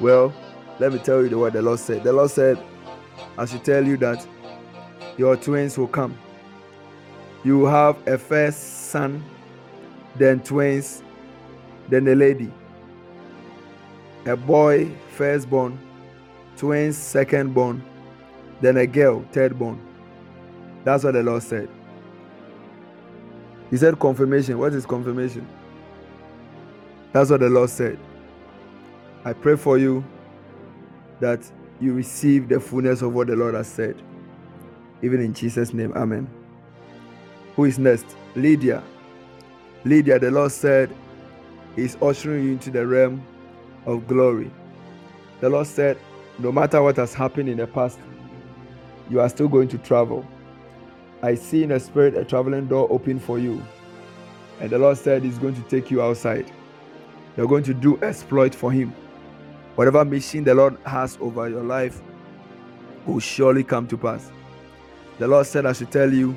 Well, let me tell you what the Lord said. The Lord said, I should tell you that your twins will come. You will have a first son then twins, then a lady, a boy, firstborn, twins, secondborn, then a girl, thirdborn. That's what the Lord said. He said confirmation. What is confirmation? That's what the Lord said. I pray for you that you receive the fullness of what the Lord has said. Even in Jesus' name, Amen. Who is next? Lydia. Lydia, the Lord said, He's ushering you into the realm of glory. The Lord said, No matter what has happened in the past, you are still going to travel. I see in the spirit a traveling door open for you. And the Lord said He's going to take you outside. You're going to do exploit for Him. Whatever mission the Lord has over your life will surely come to pass. The Lord said, I should tell you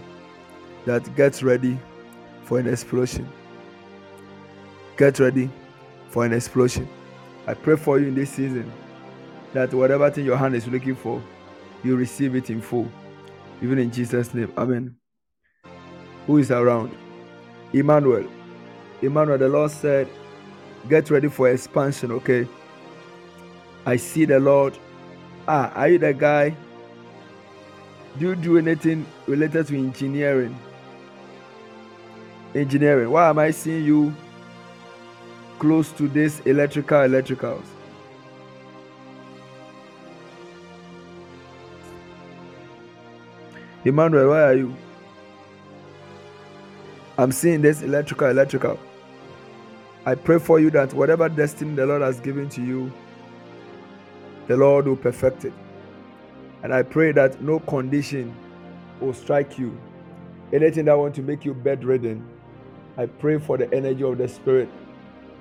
that get ready for an explosion. Get ready for an explosion. I pray for you in this season that whatever thing your hand is looking for, you receive it in full. Even in Jesus' name. Amen. Who is around? Emmanuel. Emmanuel, the Lord said, Get ready for expansion, okay? I see the Lord. Ah, are you the guy? Do you do anything related to engineering? Engineering. Why am I seeing you close to this electrical electricals. Emmanuel, where are you? I'm seeing this electrical electrical. I pray for you that whatever destiny the Lord has given to you, the Lord will perfect it. And I pray that no condition will strike you. Anything that want to make you bedridden, I pray for the energy of the Spirit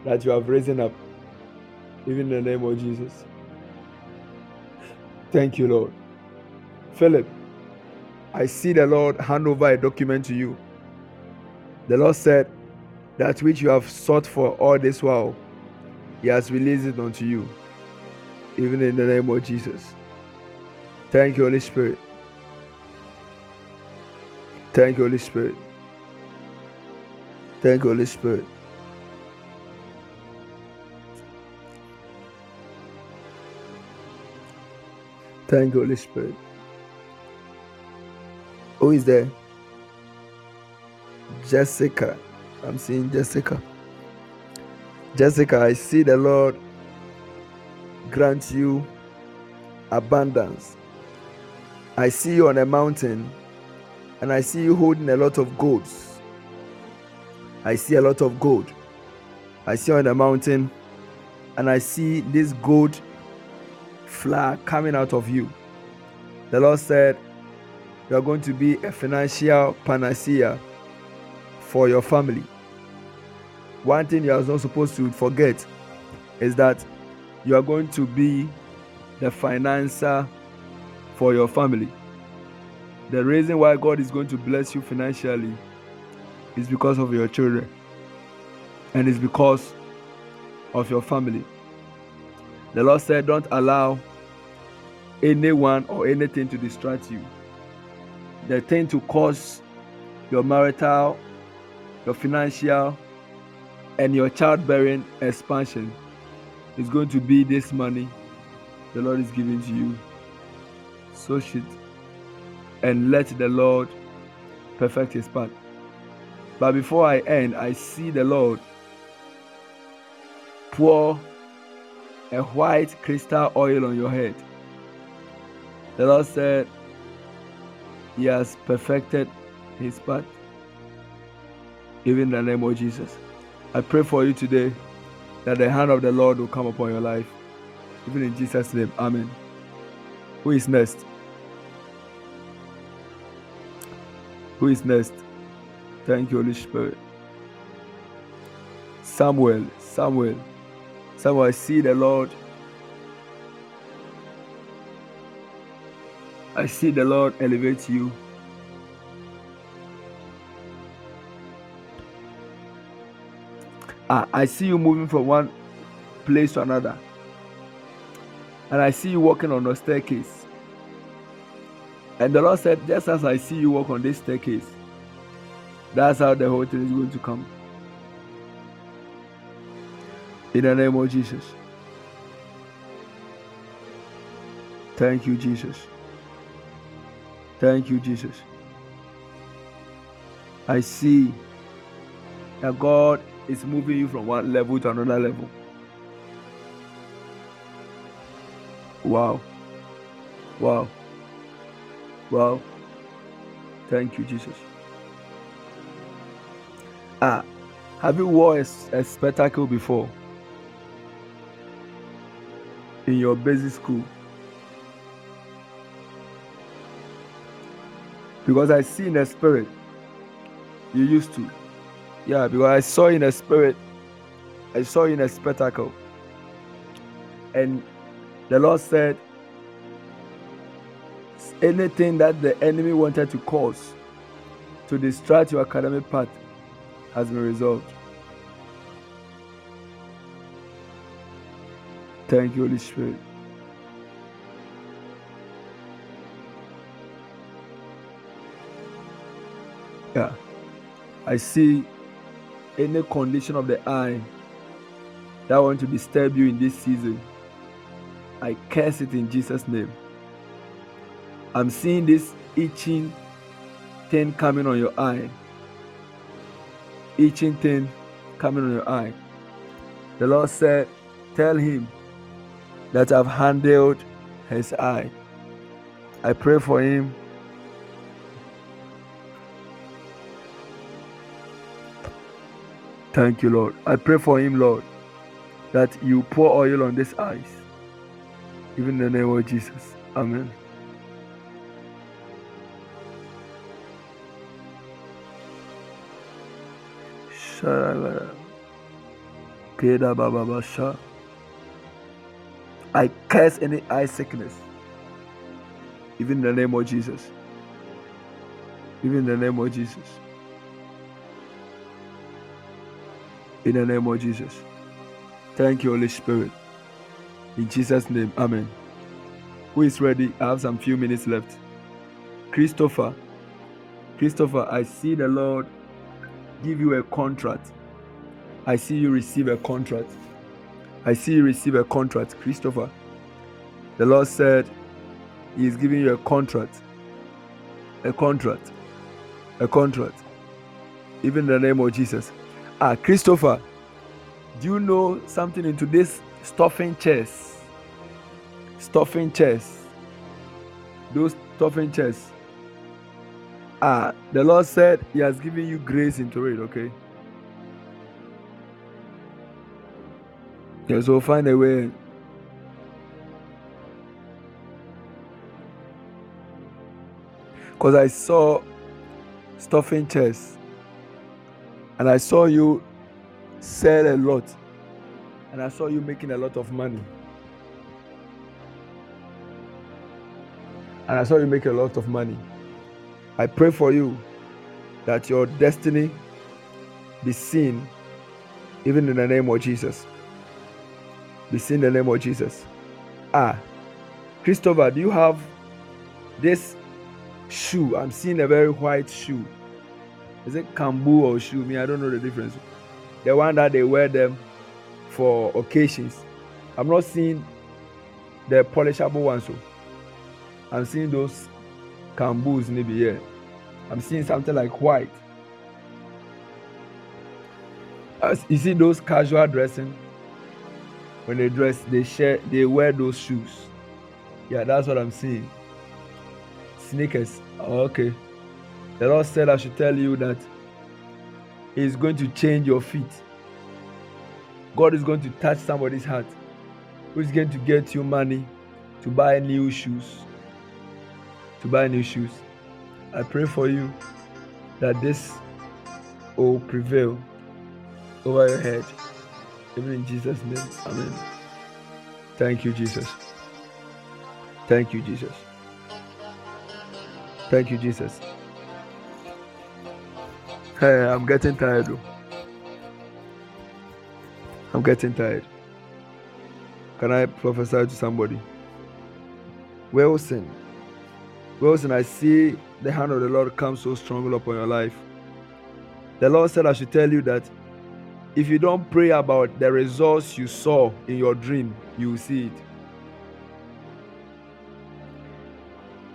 that you have risen up, even in the name of Jesus. Thank you, Lord. Philip, I see the Lord hand over a document to you. The Lord said, That which you have sought for all this while, He has released it unto you, even in the name of Jesus. Thank you, Holy Spirit. Thank you, Holy Spirit. Thank you, Holy Spirit. Thank you, Holy Spirit. Who is there? Jessica. I'm seeing Jessica. Jessica, I see the Lord grant you abundance. I see you on a mountain and I see you holding a lot of golds. I see a lot of gold. I see on a mountain and I see this gold flower coming out of you. The Lord said, You are going to be a financial panacea for your family. One thing you are not supposed to forget is that you are going to be the financer for your family. The reason why God is going to bless you financially is because of your children and it's because of your family. The Lord said, Don't allow anyone or anything to distract you. The thing to cause your marital, your financial, and your childbearing expansion is going to be this money the Lord is giving to you. So shit. And let the Lord perfect his path. But before I end, I see the Lord pour a white crystal oil on your head. The Lord said, He has perfected His path. Even in the name of Jesus. I pray for you today that the hand of the Lord will come upon your life. Even in Jesus' name. Amen. Who is next? Who is next? Thank you, Holy Spirit. Samuel, Samuel, Samuel, I see the Lord. I see the Lord elevate you. Ah, I see you moving from one place to another. And I see you walking on a staircase. And the Lord said, Just as I see you walk on this staircase, that's how the whole thing is going to come. In the name of Jesus. Thank you, Jesus. Thank you, Jesus. I see that God is moving you from one level to another level. Wow. Wow. Wow. Thank you, Jesus. Ah, have you worn a, a spectacle before in your basic school? Because I see in the spirit you used to. Yeah, because I saw in a spirit, I saw in a spectacle. And the Lord said, anything that the enemy wanted to cause to distract your academic path has been resolved. Thank you, Holy Spirit. Yeah. I see any condition of the eye that want to disturb you in this season. I curse it in Jesus' name. I'm seeing this itching thing coming on your eye. Itching thing coming on your eye. The Lord said, Tell him that I've handled his eye. I pray for him. Thank you, Lord. I pray for him, Lord, that you pour oil on this eyes. Even in the name of Jesus. Amen. I curse any eye sickness. Even in the name of Jesus. Even in the name of Jesus. In the name of Jesus. Thank you, Holy Spirit. In Jesus' name, Amen. Who is ready? I have some few minutes left. Christopher. Christopher, I see the Lord give you a contract. I see you receive a contract. I see you receive a contract, Christopher. The Lord said, He is giving you a contract. A contract. A contract. Even in the name of Jesus. Ah, Christopher, do you know something in today's stuffing chairs? Stuffing chairs. Those stuffing chairs. Ah, the Lord said He has given you grace into it, okay? Yeah, so find a way. Because I saw stuffing chairs and I saw you sell a lot and I saw you making a lot of money. And I saw you make a lot of money. I pray for you that your destiny be seen even in the name of Jesus. Be seen in the name of Jesus. Ah, Christopher, do you have this shoe? I'm seeing a very white shoe. Is it kambu or shoe? Me, I don't know the difference. The one that they wear them for occasions. I'm not seeing the polishable ones. So I'm seeing those kambus maybe here. I'm seeing something like white. As you see those casual dressing when they dress, they share, they wear those shoes. Yeah, that's what I'm seeing. Sneakers. Oh, okay. The Lord said I should tell you that He's going to change your feet. God is going to touch somebody's heart who's going to get you money to buy new shoes. To buy new shoes. I pray for you that this will prevail over your head. Even in Jesus' name. Amen. Thank you, Jesus. Thank you, Jesus. Thank you, Jesus. Hey, I'm getting tired. Oh. I'm getting tired. Can I prophesy to somebody? Wilson. Wilson, I see the hand of the Lord come so strongly upon your life. The Lord said, I should tell you that if you don't pray about the results you saw in your dream, you will see it.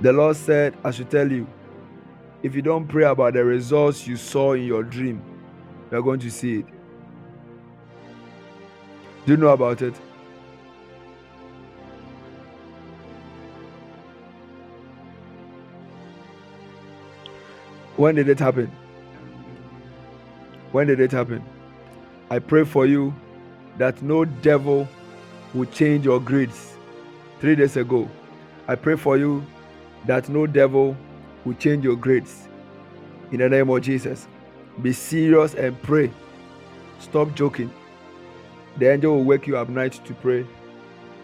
The Lord said, I should tell you, if you don't pray about the results you saw in your dream, you're going to see it. Do you know about it? When did it happen? When did it happen? I pray for you that no devil will change your grades. Three days ago, I pray for you that no devil will change your grades. In the name of Jesus, be serious and pray. Stop joking. The angel will wake you up night to pray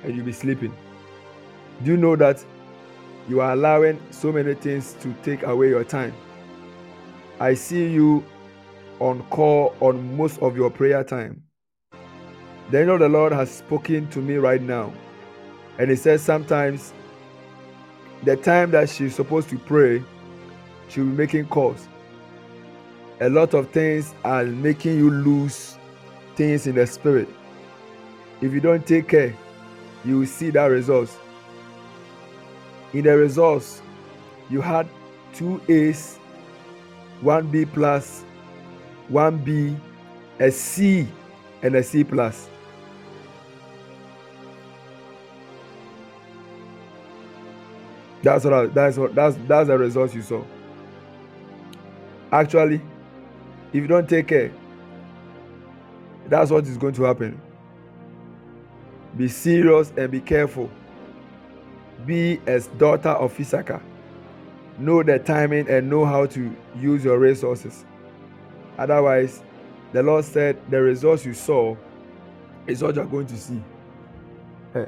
and you'll be sleeping. Do you know that you are allowing so many things to take away your time? I see you on call on most of your prayer time. The angel of the Lord has spoken to me right now. And he says sometimes the time that she's supposed to pray, she'll be making calls. A lot of things are making you lose things in the spirit. If you don't take care, you will see that results. In the results, you had two A's, one B plus, one B, a C, and a C plus. That's what I, that's what that's that's the result you saw. Actually, if you don't take care, that's what is going to happen. Be serious and be careful. Be as daughter of Issachar. Know the timing and know how to use your resources. Otherwise, the Lord said the results you saw is what you're going to see. Hey,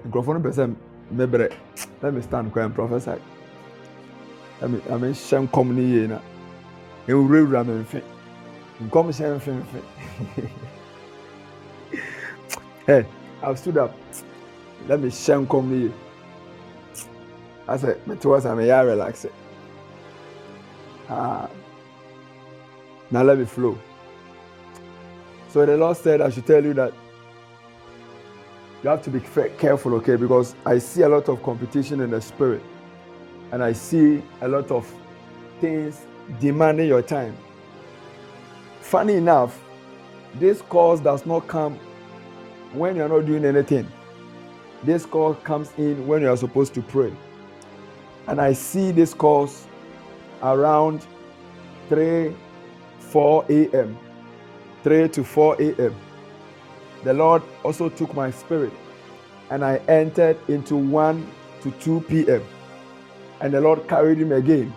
mebrɛ let me stand kwan prophesy. Let me ame hyɛ nkɔm ne yie na. Ewurawura me mfe. Nkɔm hyɛ mfimfin hey i stood up. Let me hyɛ nkɔm ne yie asɛ mete hɔ sɛ meyɛ relax. Ah now let me flow. So the lord said i should tell you that you have to be careful, okay? Because I see a lot of competition in the spirit. and I see a lot of things demanding your time. Funny enough, this cause does not come when you're not doing anything. This call comes in when you are supposed to pray. And I see this calls around 3 4 a.m. 3 to 4 a.m. The Lord also took my spirit and I entered into 1 to 2 p.m. And the Lord carried him again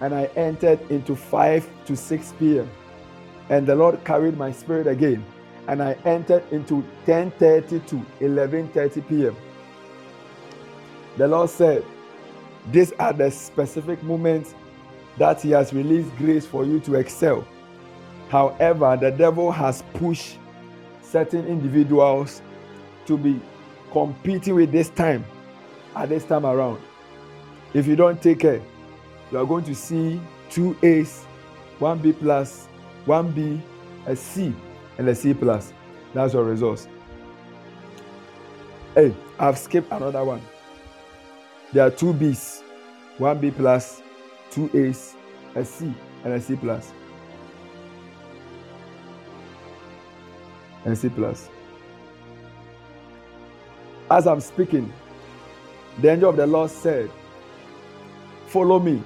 and I entered into 5 to 6 p.m. And the Lord carried my spirit again and I entered into 10:30 to 11:30 p.m. The Lord said, These are the specific moments that He has released grace for you to excel. However, the devil has pushed certain individuals to be competing with this time at this time around. If you don't take care, you are going to see two A's, one B plus, one B, a C, and a C plus. That's your results. Hey, I've skipped another one. There are two B's, one B plus, two A's, a C, and a C plus. And C plus. As I'm speaking, the angel of the Lord said, Follow me.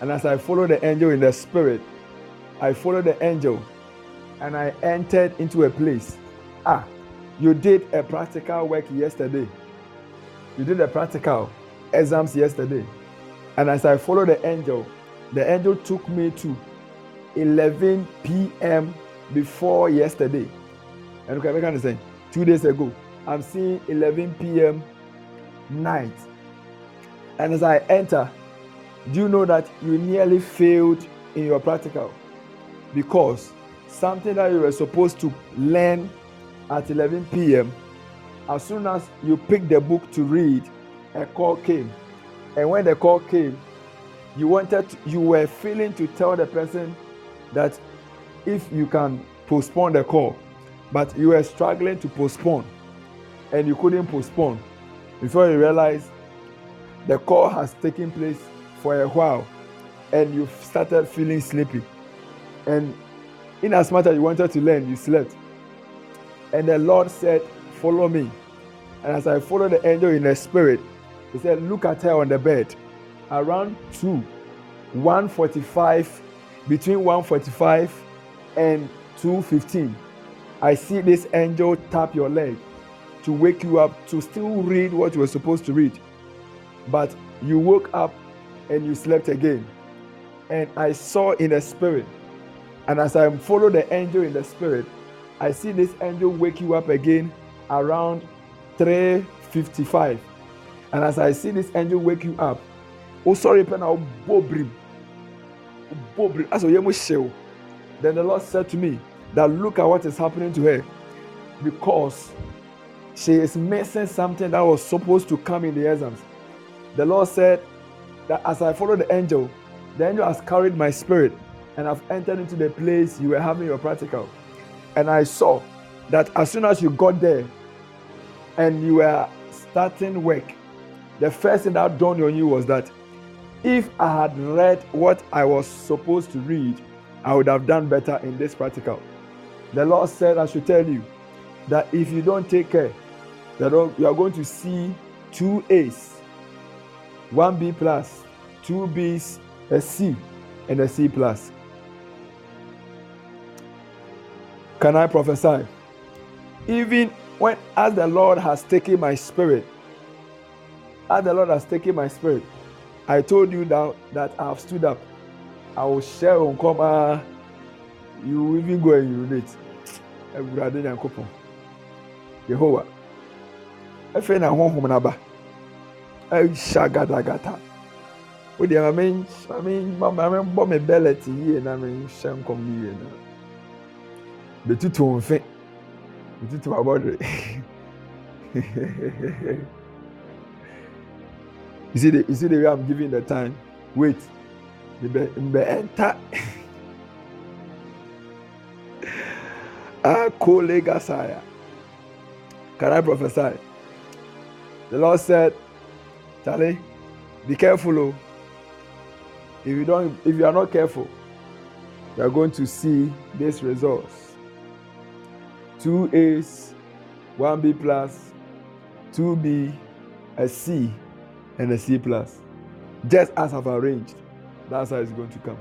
And as I follow the angel in the spirit, I followed the angel and I entered into a place. Ah, you did a practical work yesterday. You did a practical exams yesterday. And as I followed the angel, the angel took me to 11 p.m. before yesterday. And okay, can say two days ago, I'm seeing 11 p.m. night. And as I enter, do you know that you nearly failed in your practical? Because something that you were supposed to learn at 11 p.m., as soon as you picked the book to read, a call came. And when the call came, you wanted, to, you were feeling to tell the person that if you can postpone the call, but you were struggling to postpone and you couldn't postpone before you realized the call has taken place for a while and you started feeling sleepy. And in as much as you wanted to learn, you slept. And the Lord said, Follow me. And as I followed the angel in the spirit, he said, Look at her on the bed. Around 2, 145, between 145 and 215. I see this angel tap your leg to wake you up to still read what you were supposed to read. But you woke up and you slept again. And I saw in the spirit, and as I follow the angel in the spirit, I see this angel wake you up again around 355. And as I see this angel wake you up, oh sorry, Pena Bobrim. Bobrim. Then the Lord said to me that look at what is happening to her. Because she is missing something that was supposed to come in the exams. The Lord said that as I follow the angel, the angel has carried my spirit and I've entered into the place you were having your practical. And I saw that as soon as you got there and you were starting work, the first thing that dawned on you was that if I had read what I was supposed to read, I would have done better in this practical. The Lord said, I should tell you that if you don't take care, that you are going to see two A's, one B plus, two B's, a C, and a C plus. Can I prophesy? Even when, as the Lord has taken my spirit, as the Lord has taken my spirit, I told you now that I have stood up. I will share on come. You even go and urinate. Awurade Nyankopɔn. Yehowa. Afei na honhom naba. Ahyia gadagata. Wode maame maame maame bɔ me bɛlɛt yie na me hyɛ nkɔm yie na. Betutu mfe. Betutu abɔdere. you see the you see the way I'm giving the time. Wait. Mbe mbe enter. Can I prophesy? The Lord said, Charlie, be careful. Oh. if you don't if you are not careful you are going to see this results two a's one b plus two b a c and a c plus just as i've arranged that's how it's going to come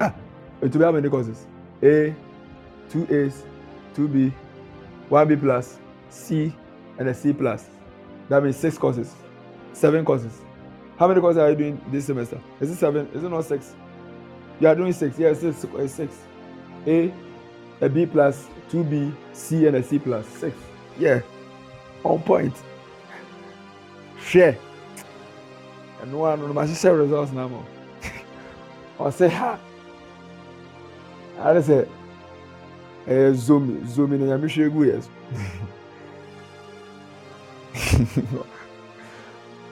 ah it will be how many courses a two a's two b one b plus c and a c plus. That means six courses seven courses. How many courses are you doing this semester? Is it seven? Is it not six? You are doing six. Yes yeah, six uh, six. A a b plus two b c and a c plus. Six. Yeah. On point. Hwɛ ɛno ano no ma hyehyɛ results na mo ɔsɛ ha. Ade sɛ ɛyɛ zomi zomi na nyame hwɛ egu yɛ so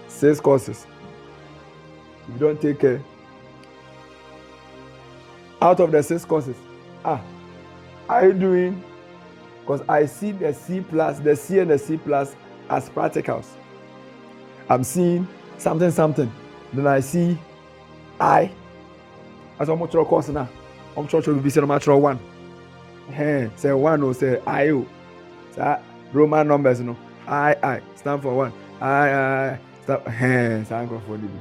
six courses. If you don take care. Out of the six courses. Ah are you doing? Because i see the c plus the c and the c plus as practicals. I'm seeing something something. Then i see i. As ọmọ twerɛ course na ọmọ twerɛ twerɛ bibi sɛ ọmọ atwerɛ one hɛn sɛ one o sɛ i o saa roman numbers no. I i stand for one. I i stand hɛn saa nkorɔfoɔ ni bi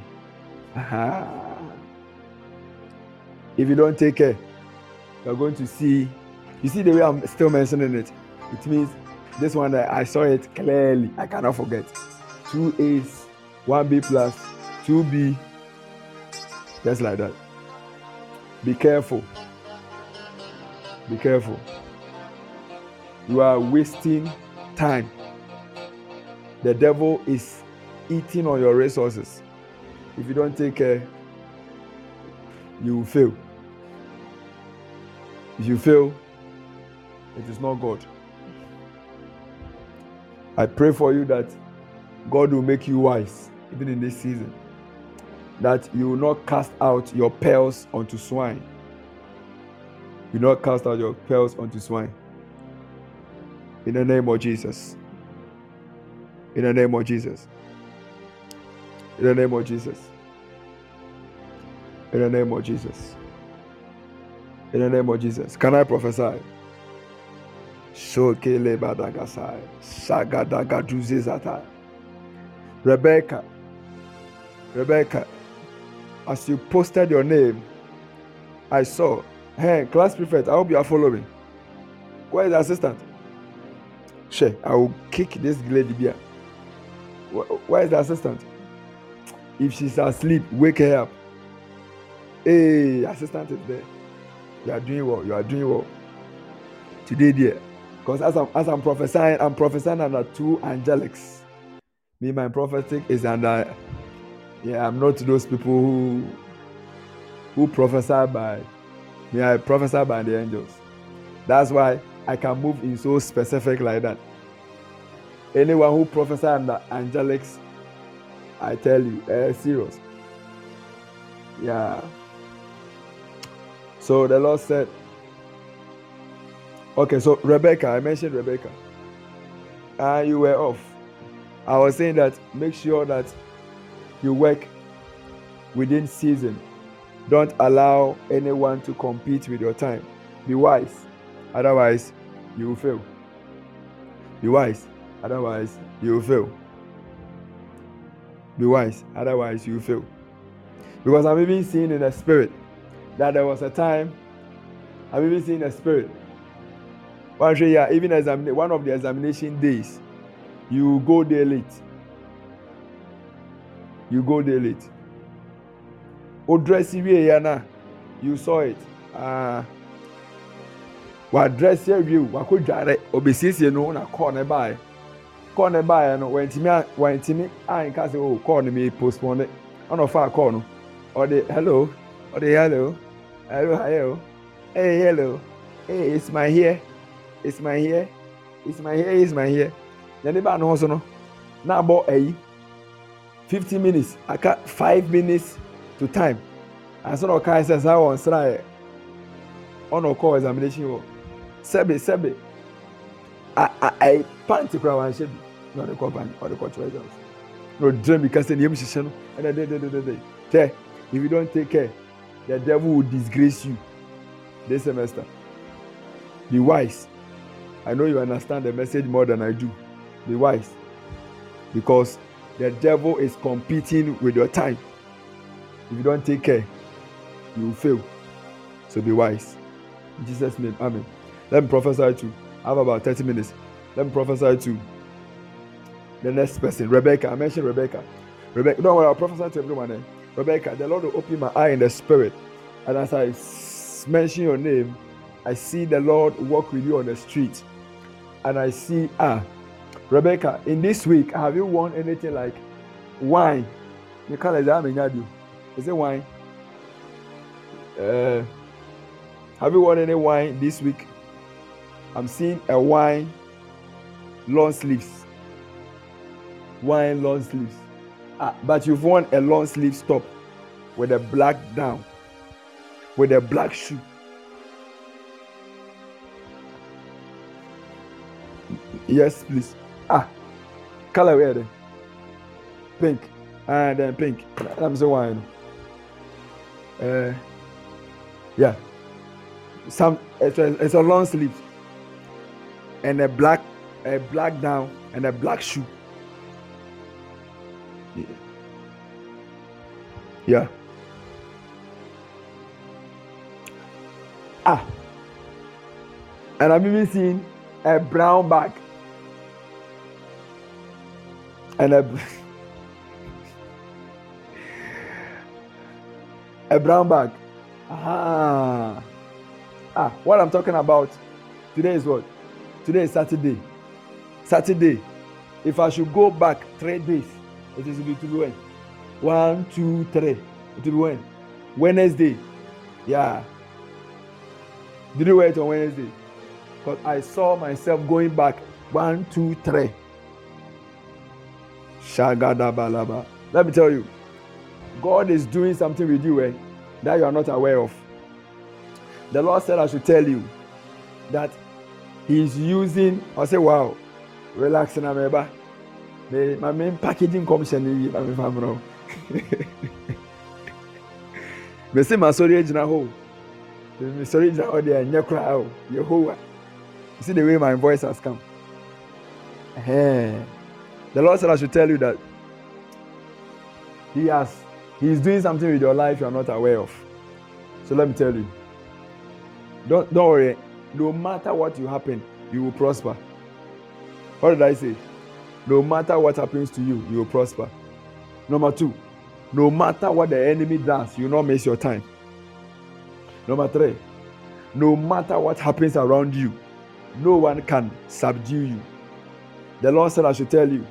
if you don take care you are going to see you see the way i'm still mentioning it. It means this one i saw it clearly. I cannot forget. Two a's one b plus two b. Just like that. Be careful be careful. You are wasting time. The devil is eating on your resources. If you don't take care you will fail. If you fail it is not god. I pray for you that god will make you wise even in this season that you will not cast out your pearls unto swine you not cast out your pearls unto swine. In the name of jesus. In the name of jesus. In the name of jesus. In the name of jesus. In the name of jesus. Can i prophesy? Shokele. Rebecca, Rebecca, as you posted your name, I saw. Hey, class prefect, I hope you are following. Where is the assistant? She, I will kick this lady beer. Where is the assistant? If she's asleep, wake her up. Hey, assistant is there. You are doing well. You are doing well. Today, dear. Because as I'm as I'm prophesying, I'm prophesying under two angelics. Me, my prophetic is under yeah, I'm not those people who who prophesy by me, I prophesy by the angels. That's why I can move in so specific like that. Anyone who prophesy under angelics, I tell you, eh, serious. Yeah. So the Lord said, Okay, so Rebecca, I mentioned Rebecca. And uh, you were off. I was saying that make sure that you work within season. Don't allow anyone to compete with your time. Be wise. Otherwise, you will fail. Be wise. Otherwise, you will fail. Be wise. Otherwise, you will fail. Because I'm even seeing in the spirit that there was a time, I'm even seeing the spirit one yeah, even examine one of the examination days, you go there late. You go there late. O dress wie ya na, you saw it. Ah, wa dress ya wie, wa ko dware, obesiesie no na call na buy. Call na buy no, wentimi wentimi an ka say oh, call na me postpone it. Ono fa call no. Or the hello, or the hello. Hello, hello. Hey, hello. Hey, it's my here. it's my hair it's my hair it's my hair na ne baa no ho so no na abɔ ayi fifty minutes aka five minutes to time ansa na ɔka sɛ saa wɔn sra yɛ ɔna ɔkɔ examination wɔ sɛbi sɛbi a a ayi panti kora wɔn ahyɛ bi na ɔde kɔ ban ɔde kɔ kyerɛ exams na ɔdira mi kasa nea mu hyehyɛ no ɛna de de de de de tɛ If you don't take care, the devil will disgrace you this semester. Be wise. I know you understand the message more than I do. Be wise. Because the devil is competing with your time. If you don't take care, you will fail. So be wise. In Jesus' name, Amen. Let me prophesy to. I have about 30 minutes. Let me prophesy to the next person. Rebecca. I mentioned Rebecca. Rebecca. Don't worry, I'll prophesy to everyone. Eh? Rebecca, the Lord will open my eye in the spirit. And as I mention your name, I see the Lord walk with you on the street. And I see, ah, Rebecca, in this week, have you won anything like wine? You call it Is it wine? Uh, have you won any wine this week? I'm seeing a wine long sleeves. Wine long sleeves. Ah, but you've won a long sleeve top with a black down, with a black shoe. Yes, please. Ah, color where? Pink. And then pink. I'm so wine. Uh, yeah. Some it's a, it's a long sleeve and a black a black down and a black shoe. Yeah. Ah. And I'm even seeing a brown bag. And a a brown bag. Ah. Ah, what I'm talking about today is what? Today is Saturday. Saturday. If I should go back three days, it is going to be when? One, two, three. It will be when? Wednesday. Yeah. Did you wait on Wednesday? Because I saw myself going back one, two, three. Shagadabalaba. Let me tell you, God is doing something with you eh, that you are not aware of. The Lord said, I should tell you that He's using, I say, wow, relax na meba. Me, my main packaging commission yi na me fam no. Me say my sorry gyina ho there nya kra o. Yehowa. You see the way my voice has come. Hey. The Lord said I should tell you that He has He is doing something with your life you are not aware of. So let me tell you. Don't don't worry. No matter what you happen, you will prosper. What did I say? No matter what happens to you, you will prosper. Number two, no matter what the enemy does, you will not miss your time. Number three, no matter what happens around you, no one can subdue you. The Lord said, I should tell you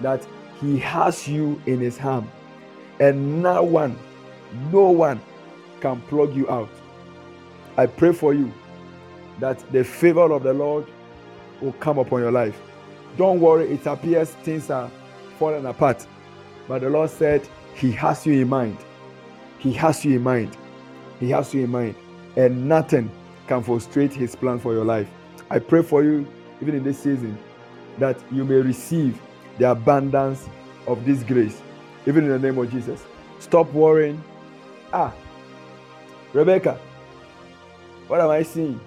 that He has you in His hand, and no one, no one can plug you out. I pray for you that the favor of the Lord will come upon your life. Don't worry, it appears things are falling apart. But the Lord said, He has you in mind. He has you in mind. He has you in mind. And nothing can frustrate His plan for your life. I pray for you, even in this season, that you may receive the abundance of this grace, even in the name of Jesus. Stop worrying. Ah, Rebecca, what am I seeing?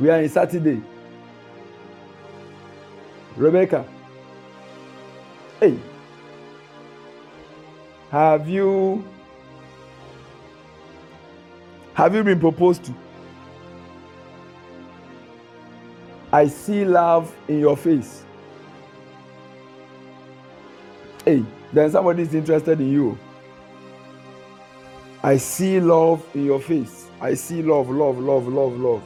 We are in Saturday. Rebecca. Hey. Have you have you been proposed to? I see love in your face. Hey, then somebody is interested in you. I see love in your face. I see love, love, love, love, love.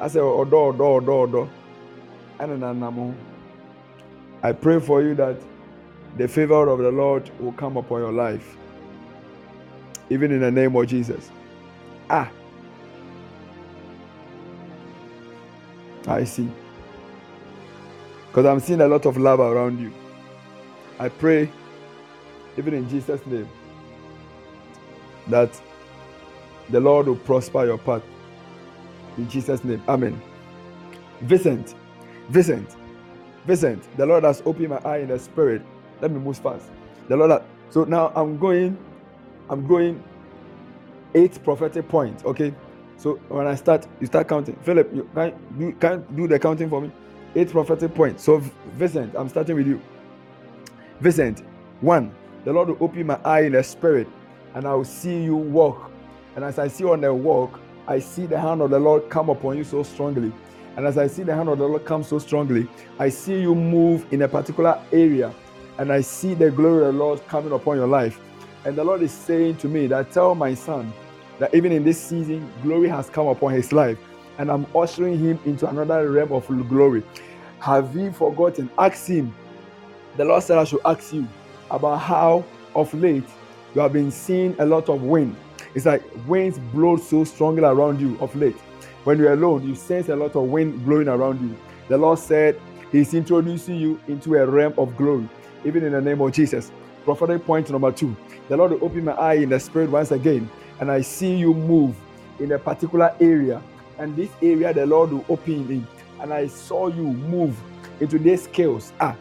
I say, Odo, Odo, Odo, Odo. I pray for you that the favor of the Lord will come upon your life. Even in the name of Jesus. Ah. I see. Because I'm seeing a lot of love around you. I pray, even in Jesus' name, that the Lord will prosper your path. In Jesus' name. Amen. Vincent. Vincent. Vincent. The Lord has opened my eye in the spirit. Let me move fast. The Lord. Has, So now I'm going. I'm going. Eight prophetic points. Okay. So when I start, you start counting. Philip, you can you can do the counting for me. Eight prophetic points. So Vincent, I'm starting with you. Vincent, one. The Lord will open my eye in the spirit, and I will see you walk. And as I see you on the walk, I see the hand of the Lord come upon you so strongly. And as I see the hand of the Lord come so strongly, I see you move in a particular area. And I see the glory of the Lord coming upon your life. And the Lord is saying to me that tell my son that even in this season, glory has come upon his life. And I'm ushering him into another realm of glory. Have you forgotten? Ask him. The Lord said I should ask you about how of late you have been seeing a lot of wind. It's like winds blow so strongly around you of late. When you're alone, you sense a lot of wind blowing around you. The Lord said He's introducing you into a realm of glory, even in the name of Jesus. Prophetic point number two. The Lord will open my eye in the spirit once again, and I see you move in a particular area. And this area the Lord will open in. And I saw you move into these scales. Ah,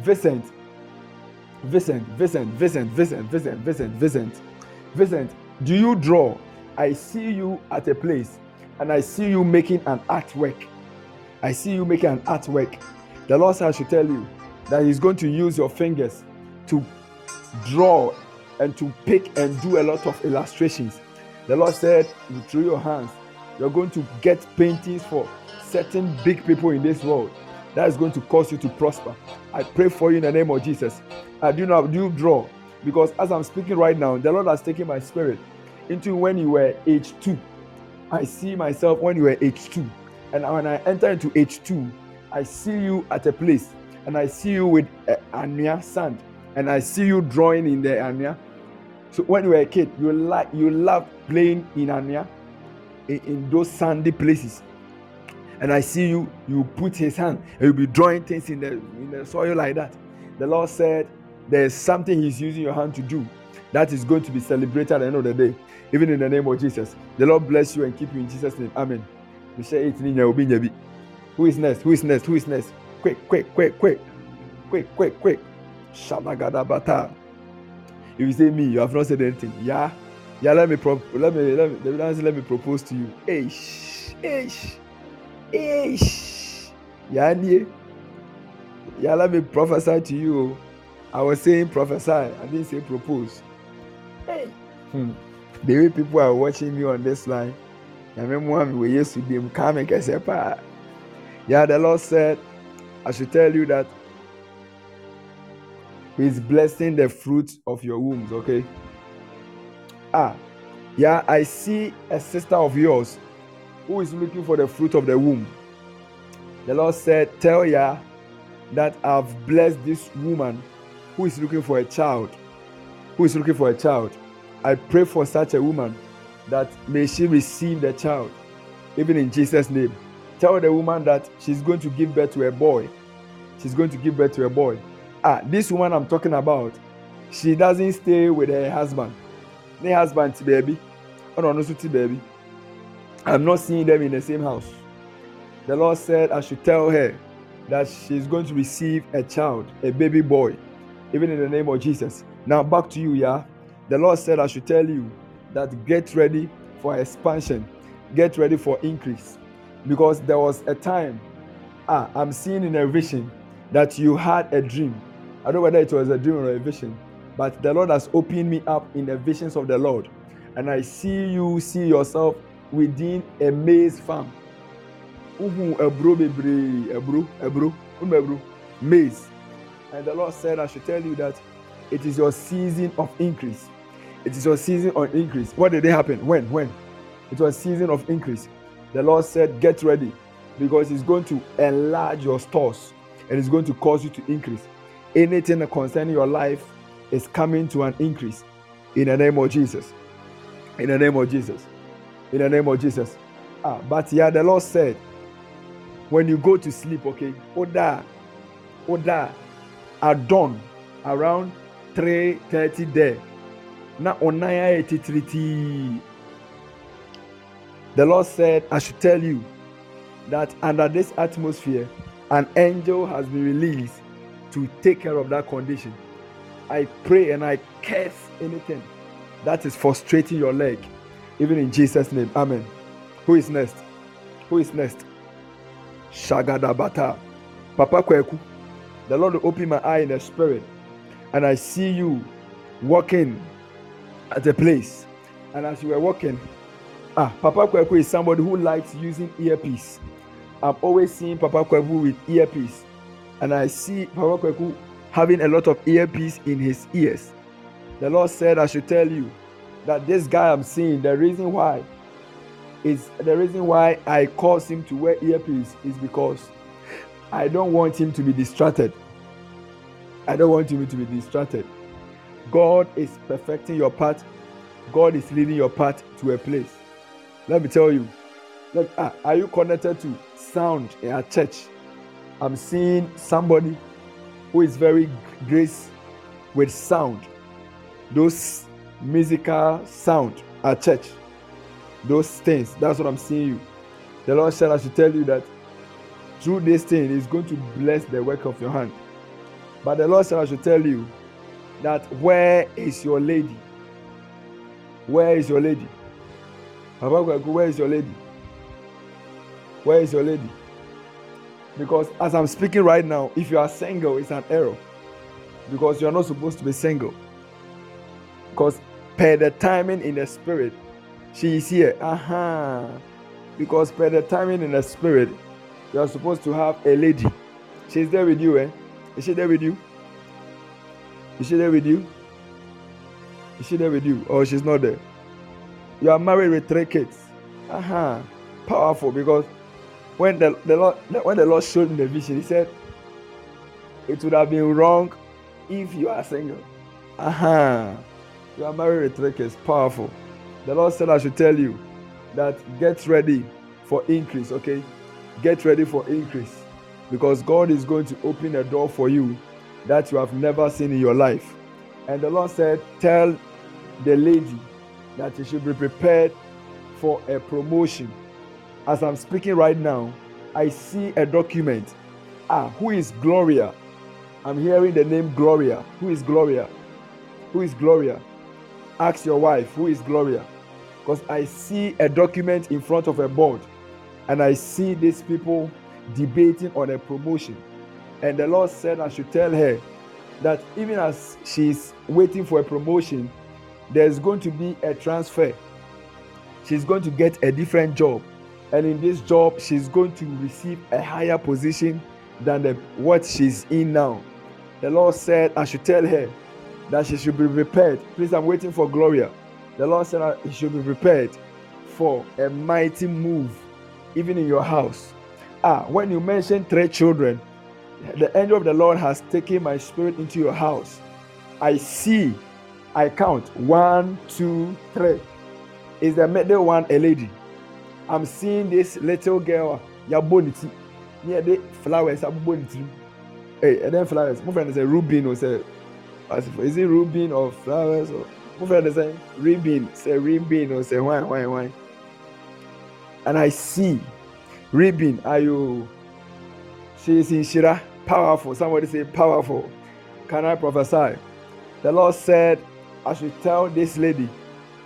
Vincent, Vincent, Vincent, Vincent, Vincent, Vincent, Vincent, Vincent, Vincent, do you draw? I see you at a place and I see you making an artwork. I see you making an artwork. The Lord said I should tell you that He's going to use your fingers to draw and to pick and do a lot of illustrations. The Lord said, through your hands, you're going to get paintings for certain big people in this world. That is going to cause you to prosper. I pray for you in the name of Jesus. I do not do draw because as I'm speaking right now, the Lord has taken my spirit into when you were age two. I see myself when you were age two. And when I enter into age two, I see you at a place and I see you with uh, sand and I see you drawing in the Anya. So when you were a kid, you like you love playing in Anya in, in those sandy places. And I see you, you put his hand and you'll be drawing things in the in the soil like that. The Lord said, There's something He's using your hand to do that is going to be celebrated at the end of the day, even in the name of Jesus. The Lord bless you and keep you in Jesus' name. Amen. Who is next? Who is next? Who is next? Quick, quick, quick, quick, quick, quick, quick. Shalagadabata. If you say me, you have not said anything. Yeah, yeah. Let me pro- let me let me let me propose to you. Ish, ish, ish. Yeah, yeah. Let me prophesy to you. I was saying prophesy. I didn't say propose. Hey. Hmm. The way people are watching me on this line, I remember we used to be coming, Yeah, the Lord said, I should tell you that He's blessing the fruit of your wombs, okay? Ah, yeah, I see a sister of yours who is looking for the fruit of the womb. The Lord said, Tell ya that I've blessed this woman who is looking for a child. Who is looking for a child. I pray for such a woman that may she receive the child, even in Jesus' name. Tell the woman that she's going to give birth to a boy. She's going to give birth to a boy. Ah, this woman I'm talking about, she doesn't stay with her husband. Her husband, baby. Oh no, no, baby. I'm not seeing them in the same house. The Lord said I should tell her that she's going to receive a child, a baby boy, even in the name of Jesus. Now back to you, yeah. The Lord said, I should tell you that get ready for expansion, get ready for increase. Because there was a time, ah, I'm seeing in a vision that you had a dream. I don't know whether it was a dream or a vision, but the Lord has opened me up in the visions of the Lord. And I see you see yourself within a maize farm. Maize. And the Lord said, I should tell you that it is your season of increase. It is your season of increase. What did it happen? When? When? It was season of increase. The Lord said, Get ready because He's going to enlarge your stores and it's going to cause you to increase. Anything concerning your life is coming to an increase in the name of Jesus. In the name of Jesus. In the name of Jesus. Ah, but yeah, the Lord said, when you go to sleep, okay, Oda, Oda, at dawn, around 3:30 there. Na ayɛ titiritii the lord said i should tell you that under this atmosphere an angel has been released to take care of that condition. I pray and I curse anything that is frustrating your leg, even in Jesus' name. Amen. Who is next? Who is next? Shagadabata. Papa Kweku. The Lord will open my eye in the spirit, and I see you walking at a place. And as you were walking, ah, Papa Kweku is somebody who likes using earpiece. I'm always seeing Papa Kweku with earpiece, and I see Papa Kweku having a lot of earpiece in his ears. The Lord said, I should tell you that this guy I'm seeing, the reason why is the reason why I cause him to wear earpiece is because I don't want him to be distracted. I don't want him to be distracted. God is perfecting your path. God is leading your path to a place. Let me tell you. Look, ah, are you connected to sound in a church? I'm seeing somebody who is very grace with sound. Those musical sound at church. Those things. That's what I'm seeing you. The Lord said I should tell you that through this thing is going to bless the work of your hand. But the Lord said I should tell you that where is your lady? Where is your lady? Where is your lady? Where is your lady? Because as I'm speaking right now, if you are single, it's an error. Because you're not supposed to be single. Because per the timing in the spirit, she is here. Aha. Uh-huh. Because per the timing in the spirit, you are supposed to have a lady. She's there with you, eh? Is she there with you? Is she there with you? Is she there with you? Or she's not there? You are married with three kids. Aha. Uh-huh. Powerful because when the, the Lord when the Lord showed me the vision, he said it would have been wrong if you are single. Aha. Uh-huh. You are married three kids. Powerful. The Lord said I should tell you that get ready for increase, okay? Get ready for increase because God is going to open a door for you that you have never seen in your life. And the Lord said, Tell the lady that she should be prepared for a promotion. As I'm speaking right now, I see a document. Ah, who is Gloria? I'm hearing the name Gloria. Who is Gloria? Who is Gloria? Ask your wife, who is Gloria? Because I see a document in front of a board and I see these people debating on a promotion. And the Lord said I should tell her that even as she's waiting for a promotion, there's going to be a transfer. She's going to get a different job. And in this job, she's going to receive a higher position than the, what she's in now. The Lord said I should tell her that she should be prepared. Please, I'm waiting for Gloria. The Lord said that she should be prepared for a mighty move, even in your house. Ah, when you mention three children, the angel of the Lord has taken my spirit into your house. I see, I count one, two, three. Is the middle one a lady? I'm seeing this little girl, ya bonity, near the flowers. Hey, and then flowers. My friend is a Rubin or say, is it Rubin or flowers or my is a ribbon, say ribbon or say why, why, why. And I see ribbon, you? She is in Shira powerful. Somebody say powerful. Can I prophesy? The Lord said, I should tell this lady,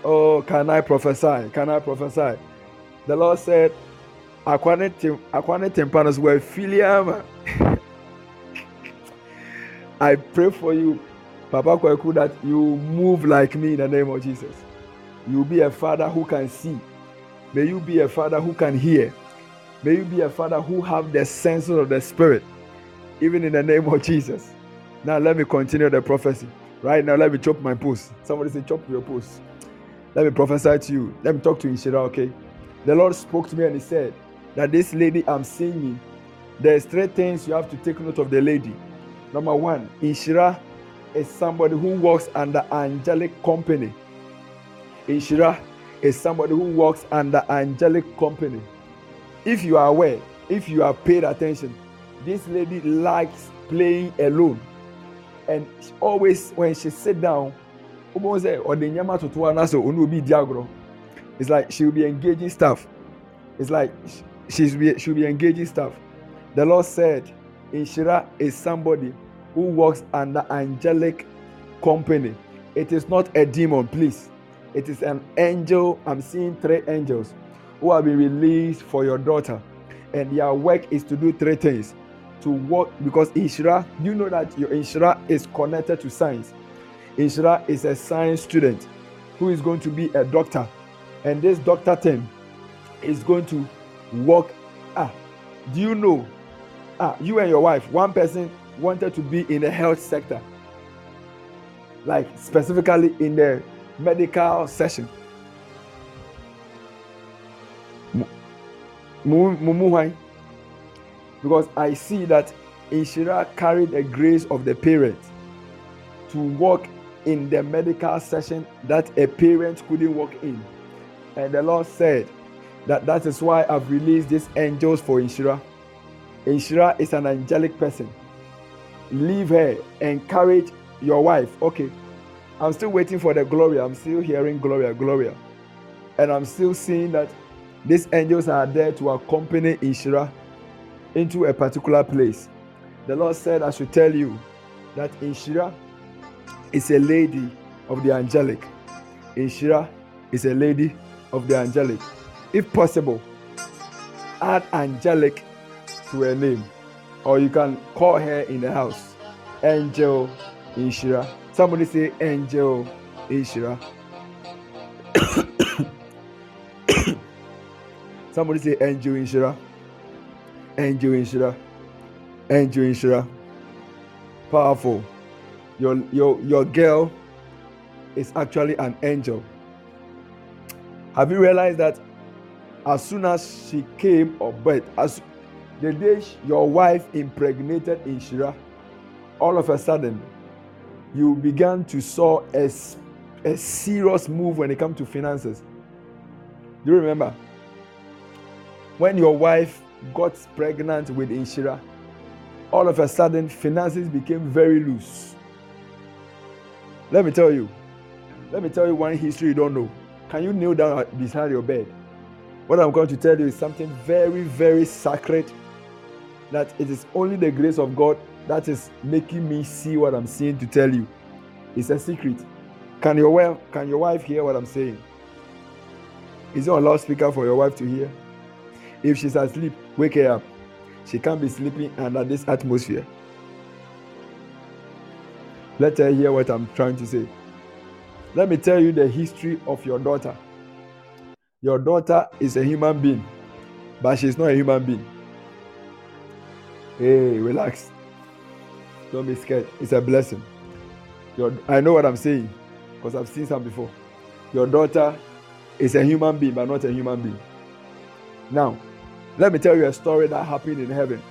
Oh, can I prophesy? Can I prophesy? The Lord said, Akwane tempanos were filiama. I pray for you, Papa Kweku, that you move like me in the name of Jesus. You be a father who can see. May you be a father who can hear. May you be a father who have the senses of the spirit even in the name of Jesus. Now let me continue the prophecy. Right now, let me chop my post. Somebody say, chop your post. Let me prophesy to you. Let me talk to Inshira, okay? The Lord spoke to me and He said that this lady I'm seeing there's three things you have to take note of the lady. Number one, Inshira is somebody who works under angelic company. Inshira is somebody who works under angelic company. If you are aware, if you have paid attention, this lady likes playing alone and always when she sit down it's like she will be engaging stuff. it's like she's be, she'll be engaging stuff. the lord said inshira is somebody who works under angelic company. It is not a demon, please. It is an angel. I'm seeing three angels who have been released for your daughter. And their work is to do three things. To work because Inshira, you know that your Inshira is connected to science. Inshira is a science student who is going to be a doctor. And this doctor thing is going to work. Ah, do you know? Ah, you and your wife, one person wanted to be in the health sector, like specifically in the medical session. Because I see that Inshira carried the grace of the parent to work in the medical session that a parent couldn't work in. And the Lord said that that is why I've released these angels for Inshira. Inshira is an angelic person. Leave her, encourage your wife. Okay, I'm still waiting for the Gloria. I'm still hearing Gloria, Gloria. And I'm still seeing that these angels are there to accompany Inshira into a particular place. The Lord said, I should tell you that Inshira is a lady of the angelic. Inshira is a lady of the angelic. If possible, add angelic to her name, or you can call her in the house Angel Inshira. Somebody say Angel Inshira. Somebody say Angel Inshira. Angel Inshira. Angel Inshira. Powerful. Your your your girl is actually an angel. Have you realized that as soon as she came of birth, as the day your wife impregnated Inshira, all of a sudden you began to saw a, a serious move when it comes to finances. Do you remember? When your wife got pregnant with Inshira, all of a sudden finances became very loose. Let me tell you. Let me tell you one history you don't know. Can you kneel down beside your bed? What I'm going to tell you is something very, very sacred that it is only the grace of God that is making me see what I'm seeing to tell you. It's a secret. Can your wife can your wife hear what I'm saying? Is it on loudspeaker for your wife to hear? If she's asleep, wake her up. She can't be sleeping under this atmosphere. Let her hear what I'm trying to say. Let me tell you the history of your daughter. Your daughter is a human being, but she's not a human being. Hey, relax. Don't be scared. It's a blessing. Your, I know what I'm saying because I've seen some before. Your daughter is a human being, but not a human being. Now, let me tell you a story that happened in heaven.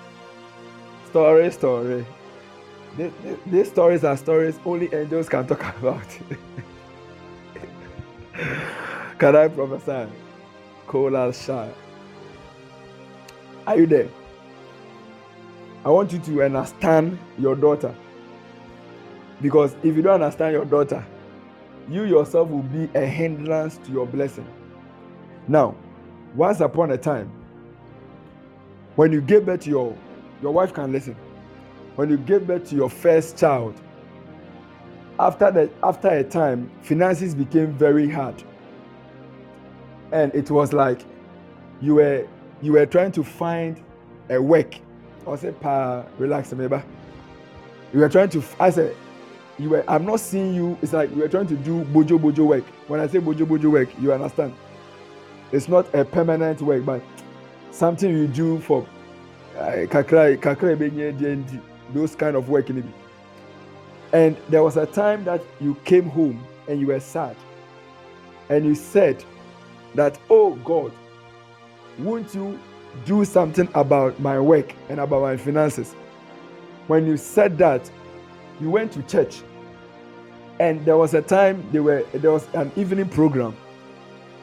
Story, story. These, stories are stories only angels can talk about. can I prophesy? Kolal Shah. Are you there? I want you to understand your daughter. Because if you don't understand your daughter, you yourself will be a hindrance to your blessing. Now, once upon a time, when you gave birth to your your wife can listen. When you gave birth to your first child, after that, after a time, finances became very hard. And it was like you were you were trying to find a work. I said, pa relax, maybe. You were trying to I said you were i'm not seeing you. It's like you were trying to do bojo bojo work. When i say bojo bojo work you understand. It's not a permanent work but something you do for uh, kakra kakra those kind of work and there was a time that you came home and you were sad. And you said that oh god won't you do something about my work and about my finances. When you said that you went to church. And there was a time they were there was an evening program.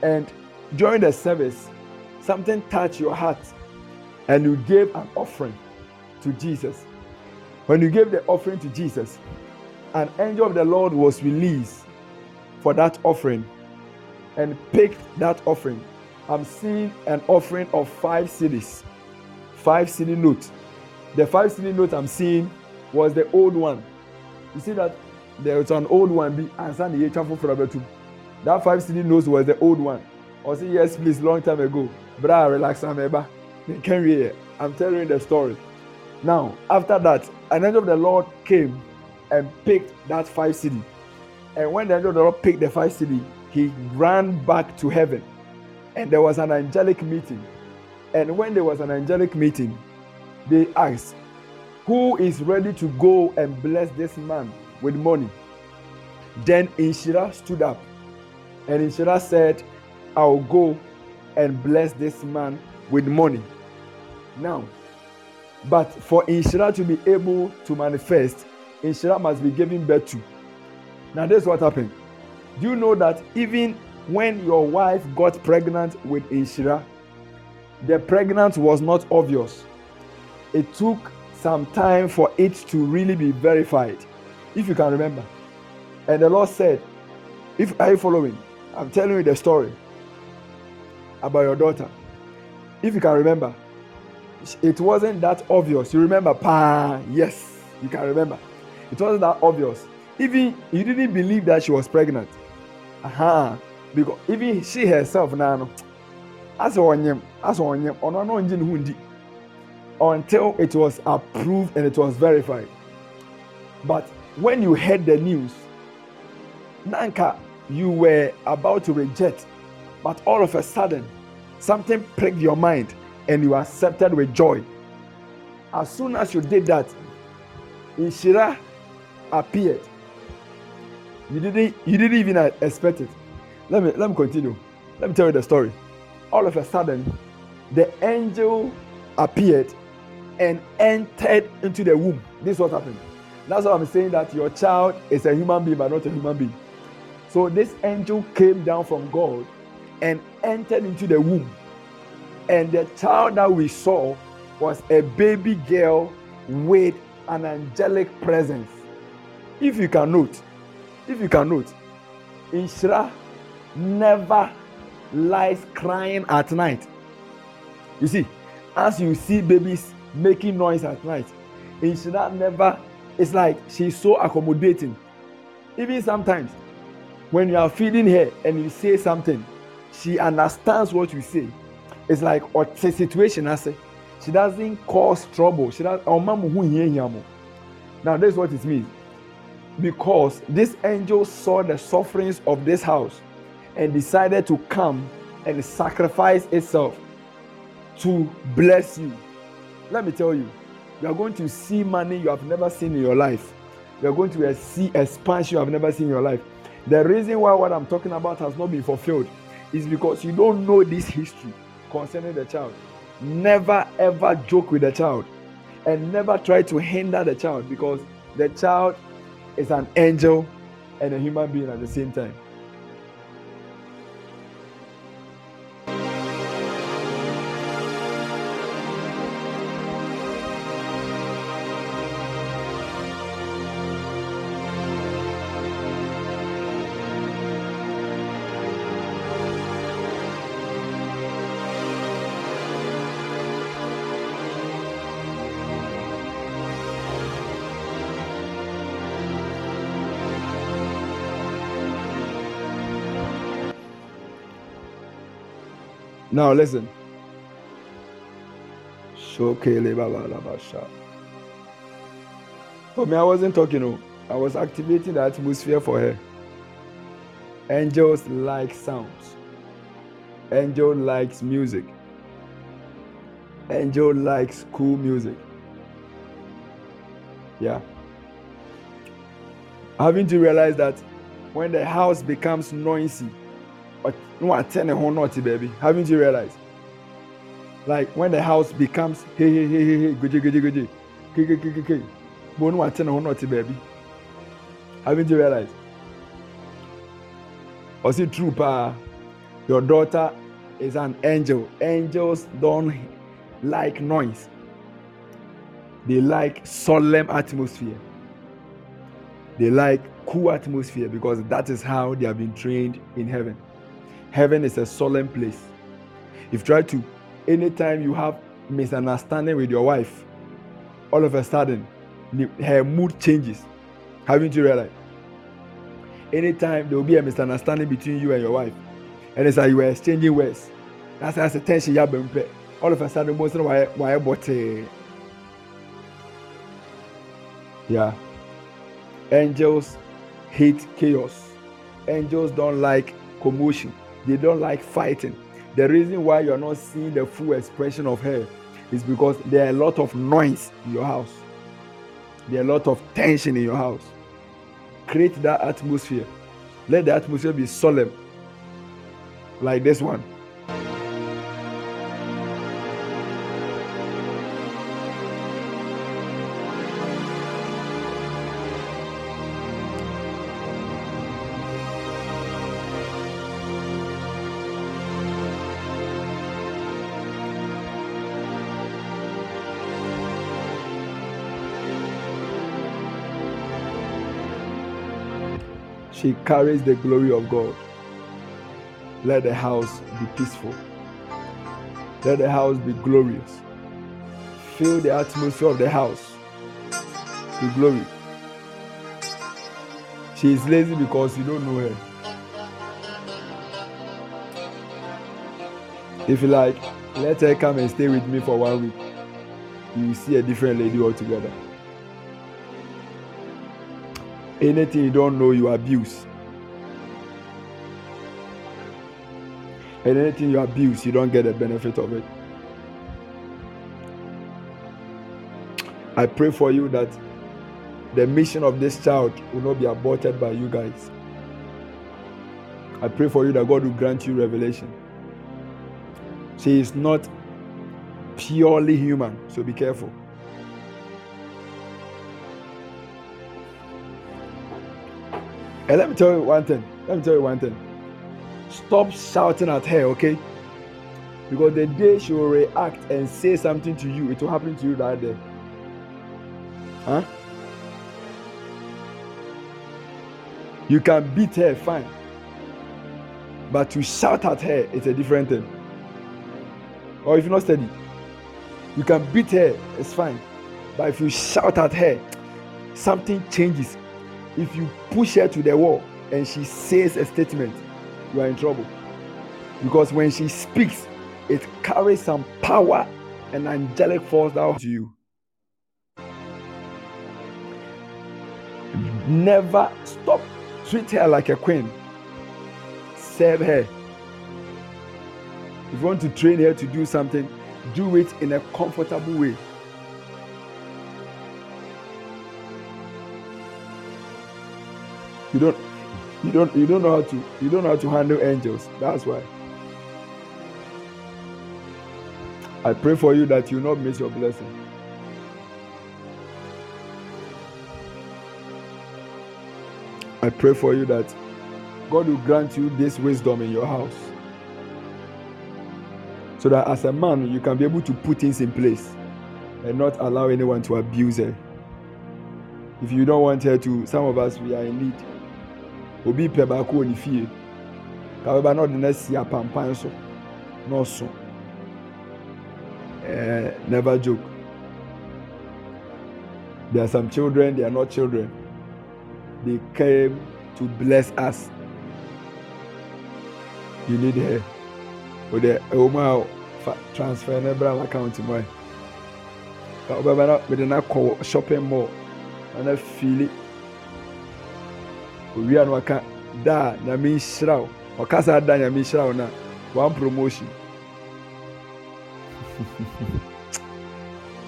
And during the service something touched your heart and you gave an offering to jesus. When you gave the offering to jesus an angel of the lord was released for that offering and picked that offering i'm seeing an offering of five cedis five cedi note the five cedi note i'm seeing was the old one. You see that there was an old one be ne yɛtwa foforɔ bɛtum that five cedi notes was the old one. Ɔsi yes please long time ago. Bra relax I'm ɛba ne can we i'm telling you the story. Now after that an angel of the lord came and picked that five cedi and when the angel of the lord picked the five cedi he ran back to heaven and there was an angelic meeting. And when there was an angelic meeting they asked who is ready to go and bless this man with money? Then inshira stood up and inshira said i'll go and bless this man with money. Now but for inshira to be able to manifest inshira must be given birth to. Now this is what happened. Do you know that even when your wife got pregnant with Inshira, the pregnancy was not obvious. It took some time for it to really be verified if you can remember. And the lord said if are you following? I'm telling you the story about your daughter. If you can remember it wasn't that obvious. You remember pa yes you can remember. It wasn't that obvious. Even you didn't believe that she was pregnant. Uh-huh because even she herself now no asɛ ɔnyem asɛ ɔnyem ɔno ano ɔngye ne ho until it was approved and it was verified. But when you heard the news nanka you were about to reject. But all of a sudden something pricked your mind and you accepted with joy. As soon as you did that inshira appeared. You didn't you didn't even expect it let me let me continue. Let me tell you the story. All of a sudden the angel appeared and entered into the womb. This is what happened. That's why i'm saying that your child is a human being but not a human being. So this angel came down from god and entered into the womb. And the child that we saw was a baby girl with an angelic presence. If you can note if you can note inshira never lies crying at night. You see as you see babies making noise at night inshira never it's like she's so accommodating. Even sometimes when you are feeding her and you say something she understands what you say. It's like a situation I say. she doesn't cause trouble. She doesn't oh, hia now this is what it means. Because this angel saw the sufferings of this house and decided to come and sacrifice itself to bless you. Let me tell you you are going to see money you have never seen in your life. You are going to see expansion you have never seen in your life. The reason why what i'm talking about has not been fulfilled is because you don't know this history concerning the child. Never ever joke with the child and never try to hinder the child because the child is an angel and a human being at the same time Now listen. For me, I wasn't talking. Oh, I was activating the atmosphere for her. Angels like sounds. Angel likes music. Angel likes cool music. Yeah. Having to realize that when the house becomes noisy, no attend a whole naughty baby. Haven't you realized? Like when the house becomes hey hey hey hey hey goji goji goji k k k k k but no attend a whole naughty baby. Haven't you realized? Or see true pa your daughter is an angel. Angels don't like noise. They like solemn atmosphere. They like cool atmosphere because that is how they have been trained in heaven. Heaven is a solemn place. If you try to, anytime you have misunderstanding with your wife, all of a sudden her mood changes. Haven't you realized? anytime there will be a misunderstanding between you and your wife, and it's like you were exchanging words. That's that's the tension you have been pay. All of a sudden, most of why why but yeah. Angels hate chaos. Angels don't like commotion. They don't like fighting. The reason why you're not seeing the full expression of her is because there are a lot of noise in your house. There are a lot of tension in your house. Create that atmosphere. Let the atmosphere be solemn, like this one. She carries the glory of God. Let the house be peaceful. Let the house be glorious. Fill the atmosphere of the house with glory. She is lazy because you don't know her. If you like, let her come and stay with me for one week. You will see a different lady altogether. Anything you don't know, you abuse. And anything you abuse, you don't get the benefit of it. I pray for you that the mission of this child will not be aborted by you guys. I pray for you that God will grant you revelation. She is not purely human, so be careful. Let me tell you one thing. Let me tell you one thing. Stop shouting at her, okay? Because the day she will react and say something to you, it will happen to you that day. Huh? You can beat her, fine. But to shout at her, it's a different thing. Or if you're not steady, you can beat her, it's fine. But if you shout at her, something changes if you push her to the wall and she says a statement, you are in trouble. Because when she speaks, it carries some power and angelic force down to you. Never stop. Treat her like a queen. Serve her. If you want to train her to do something, do it in a comfortable way. You don't you don't you don't know how to you don't know how to handle angels. That's why. I pray for you that you not miss your blessing. I pray for you that God will grant you this wisdom in your house. So that as a man, you can be able to put things in place and not allow anyone to abuse her. If you don't want her to, some of us, we are in need obi pɛ baako wɔ ne fie kababa na ɔde no asi apampan so na ɔso ɛɛ never joke. There are some children they are not children. They came to bless us. You need her o de ɛwɔ mu a fa transfer ne bra account mu ɛ kababa na mede na kɔ shopping mall. Na na fili owia no ɔka da nyame nhyira wo. Ɔka saa da nyame nhyira wo na one promotion.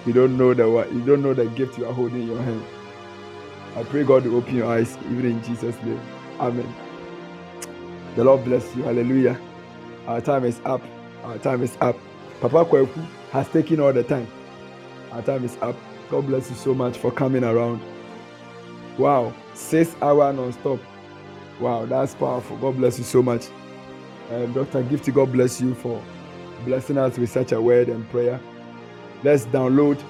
You don't know the what you don't know the gift you are holding in your hand. I pray god to open your eyes even in jesus name. Amen. The lord bless you. Hallelujah. Our time is up. Our time is up. Papa kwaku has taken all the time. Our time is up. God bless you so much for coming around wow six hour non-stop. Wow that's powerful. God bless you so much. Um, dr gifty god bless you for blessing us with such a word and prayer. Let's download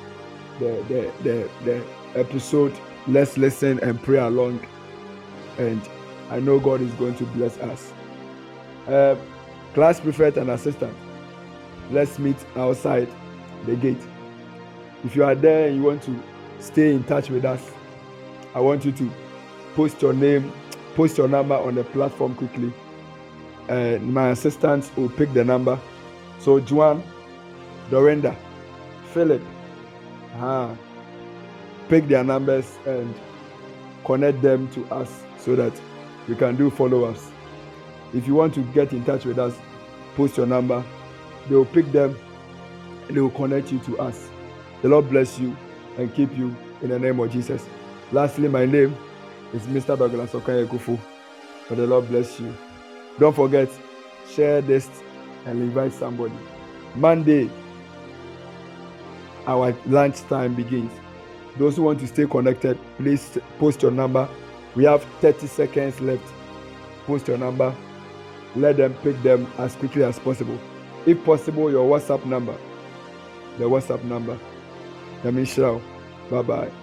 the the the, the episode. Let's listen and pray along. And i know god is going to bless us. Uh, class prefect and assistant let's meet outside the gate. If you are there and you want to stay in touch with us i want you to post your name post your number on the platform quickly. And my assistants will pick the number. So, Joan, Dorinda, Philip, ah, pick their numbers and connect them to us so that we can do follow ups. If you want to get in touch with us, post your number. They will pick them and they will connect you to us. The Lord bless you and keep you in the name of Jesus. Lastly, my name is Mr. Douglas Okanyekufu. May the Lord bless you. Don't forget, share this and invite somebody. Monday, our lunch time begins. Those who want to stay connected, please post your number. We have 30 seconds left. Post your number. Let them pick them as quickly as possible. If possible, your WhatsApp number. The WhatsApp number. Let me show. Bye bye.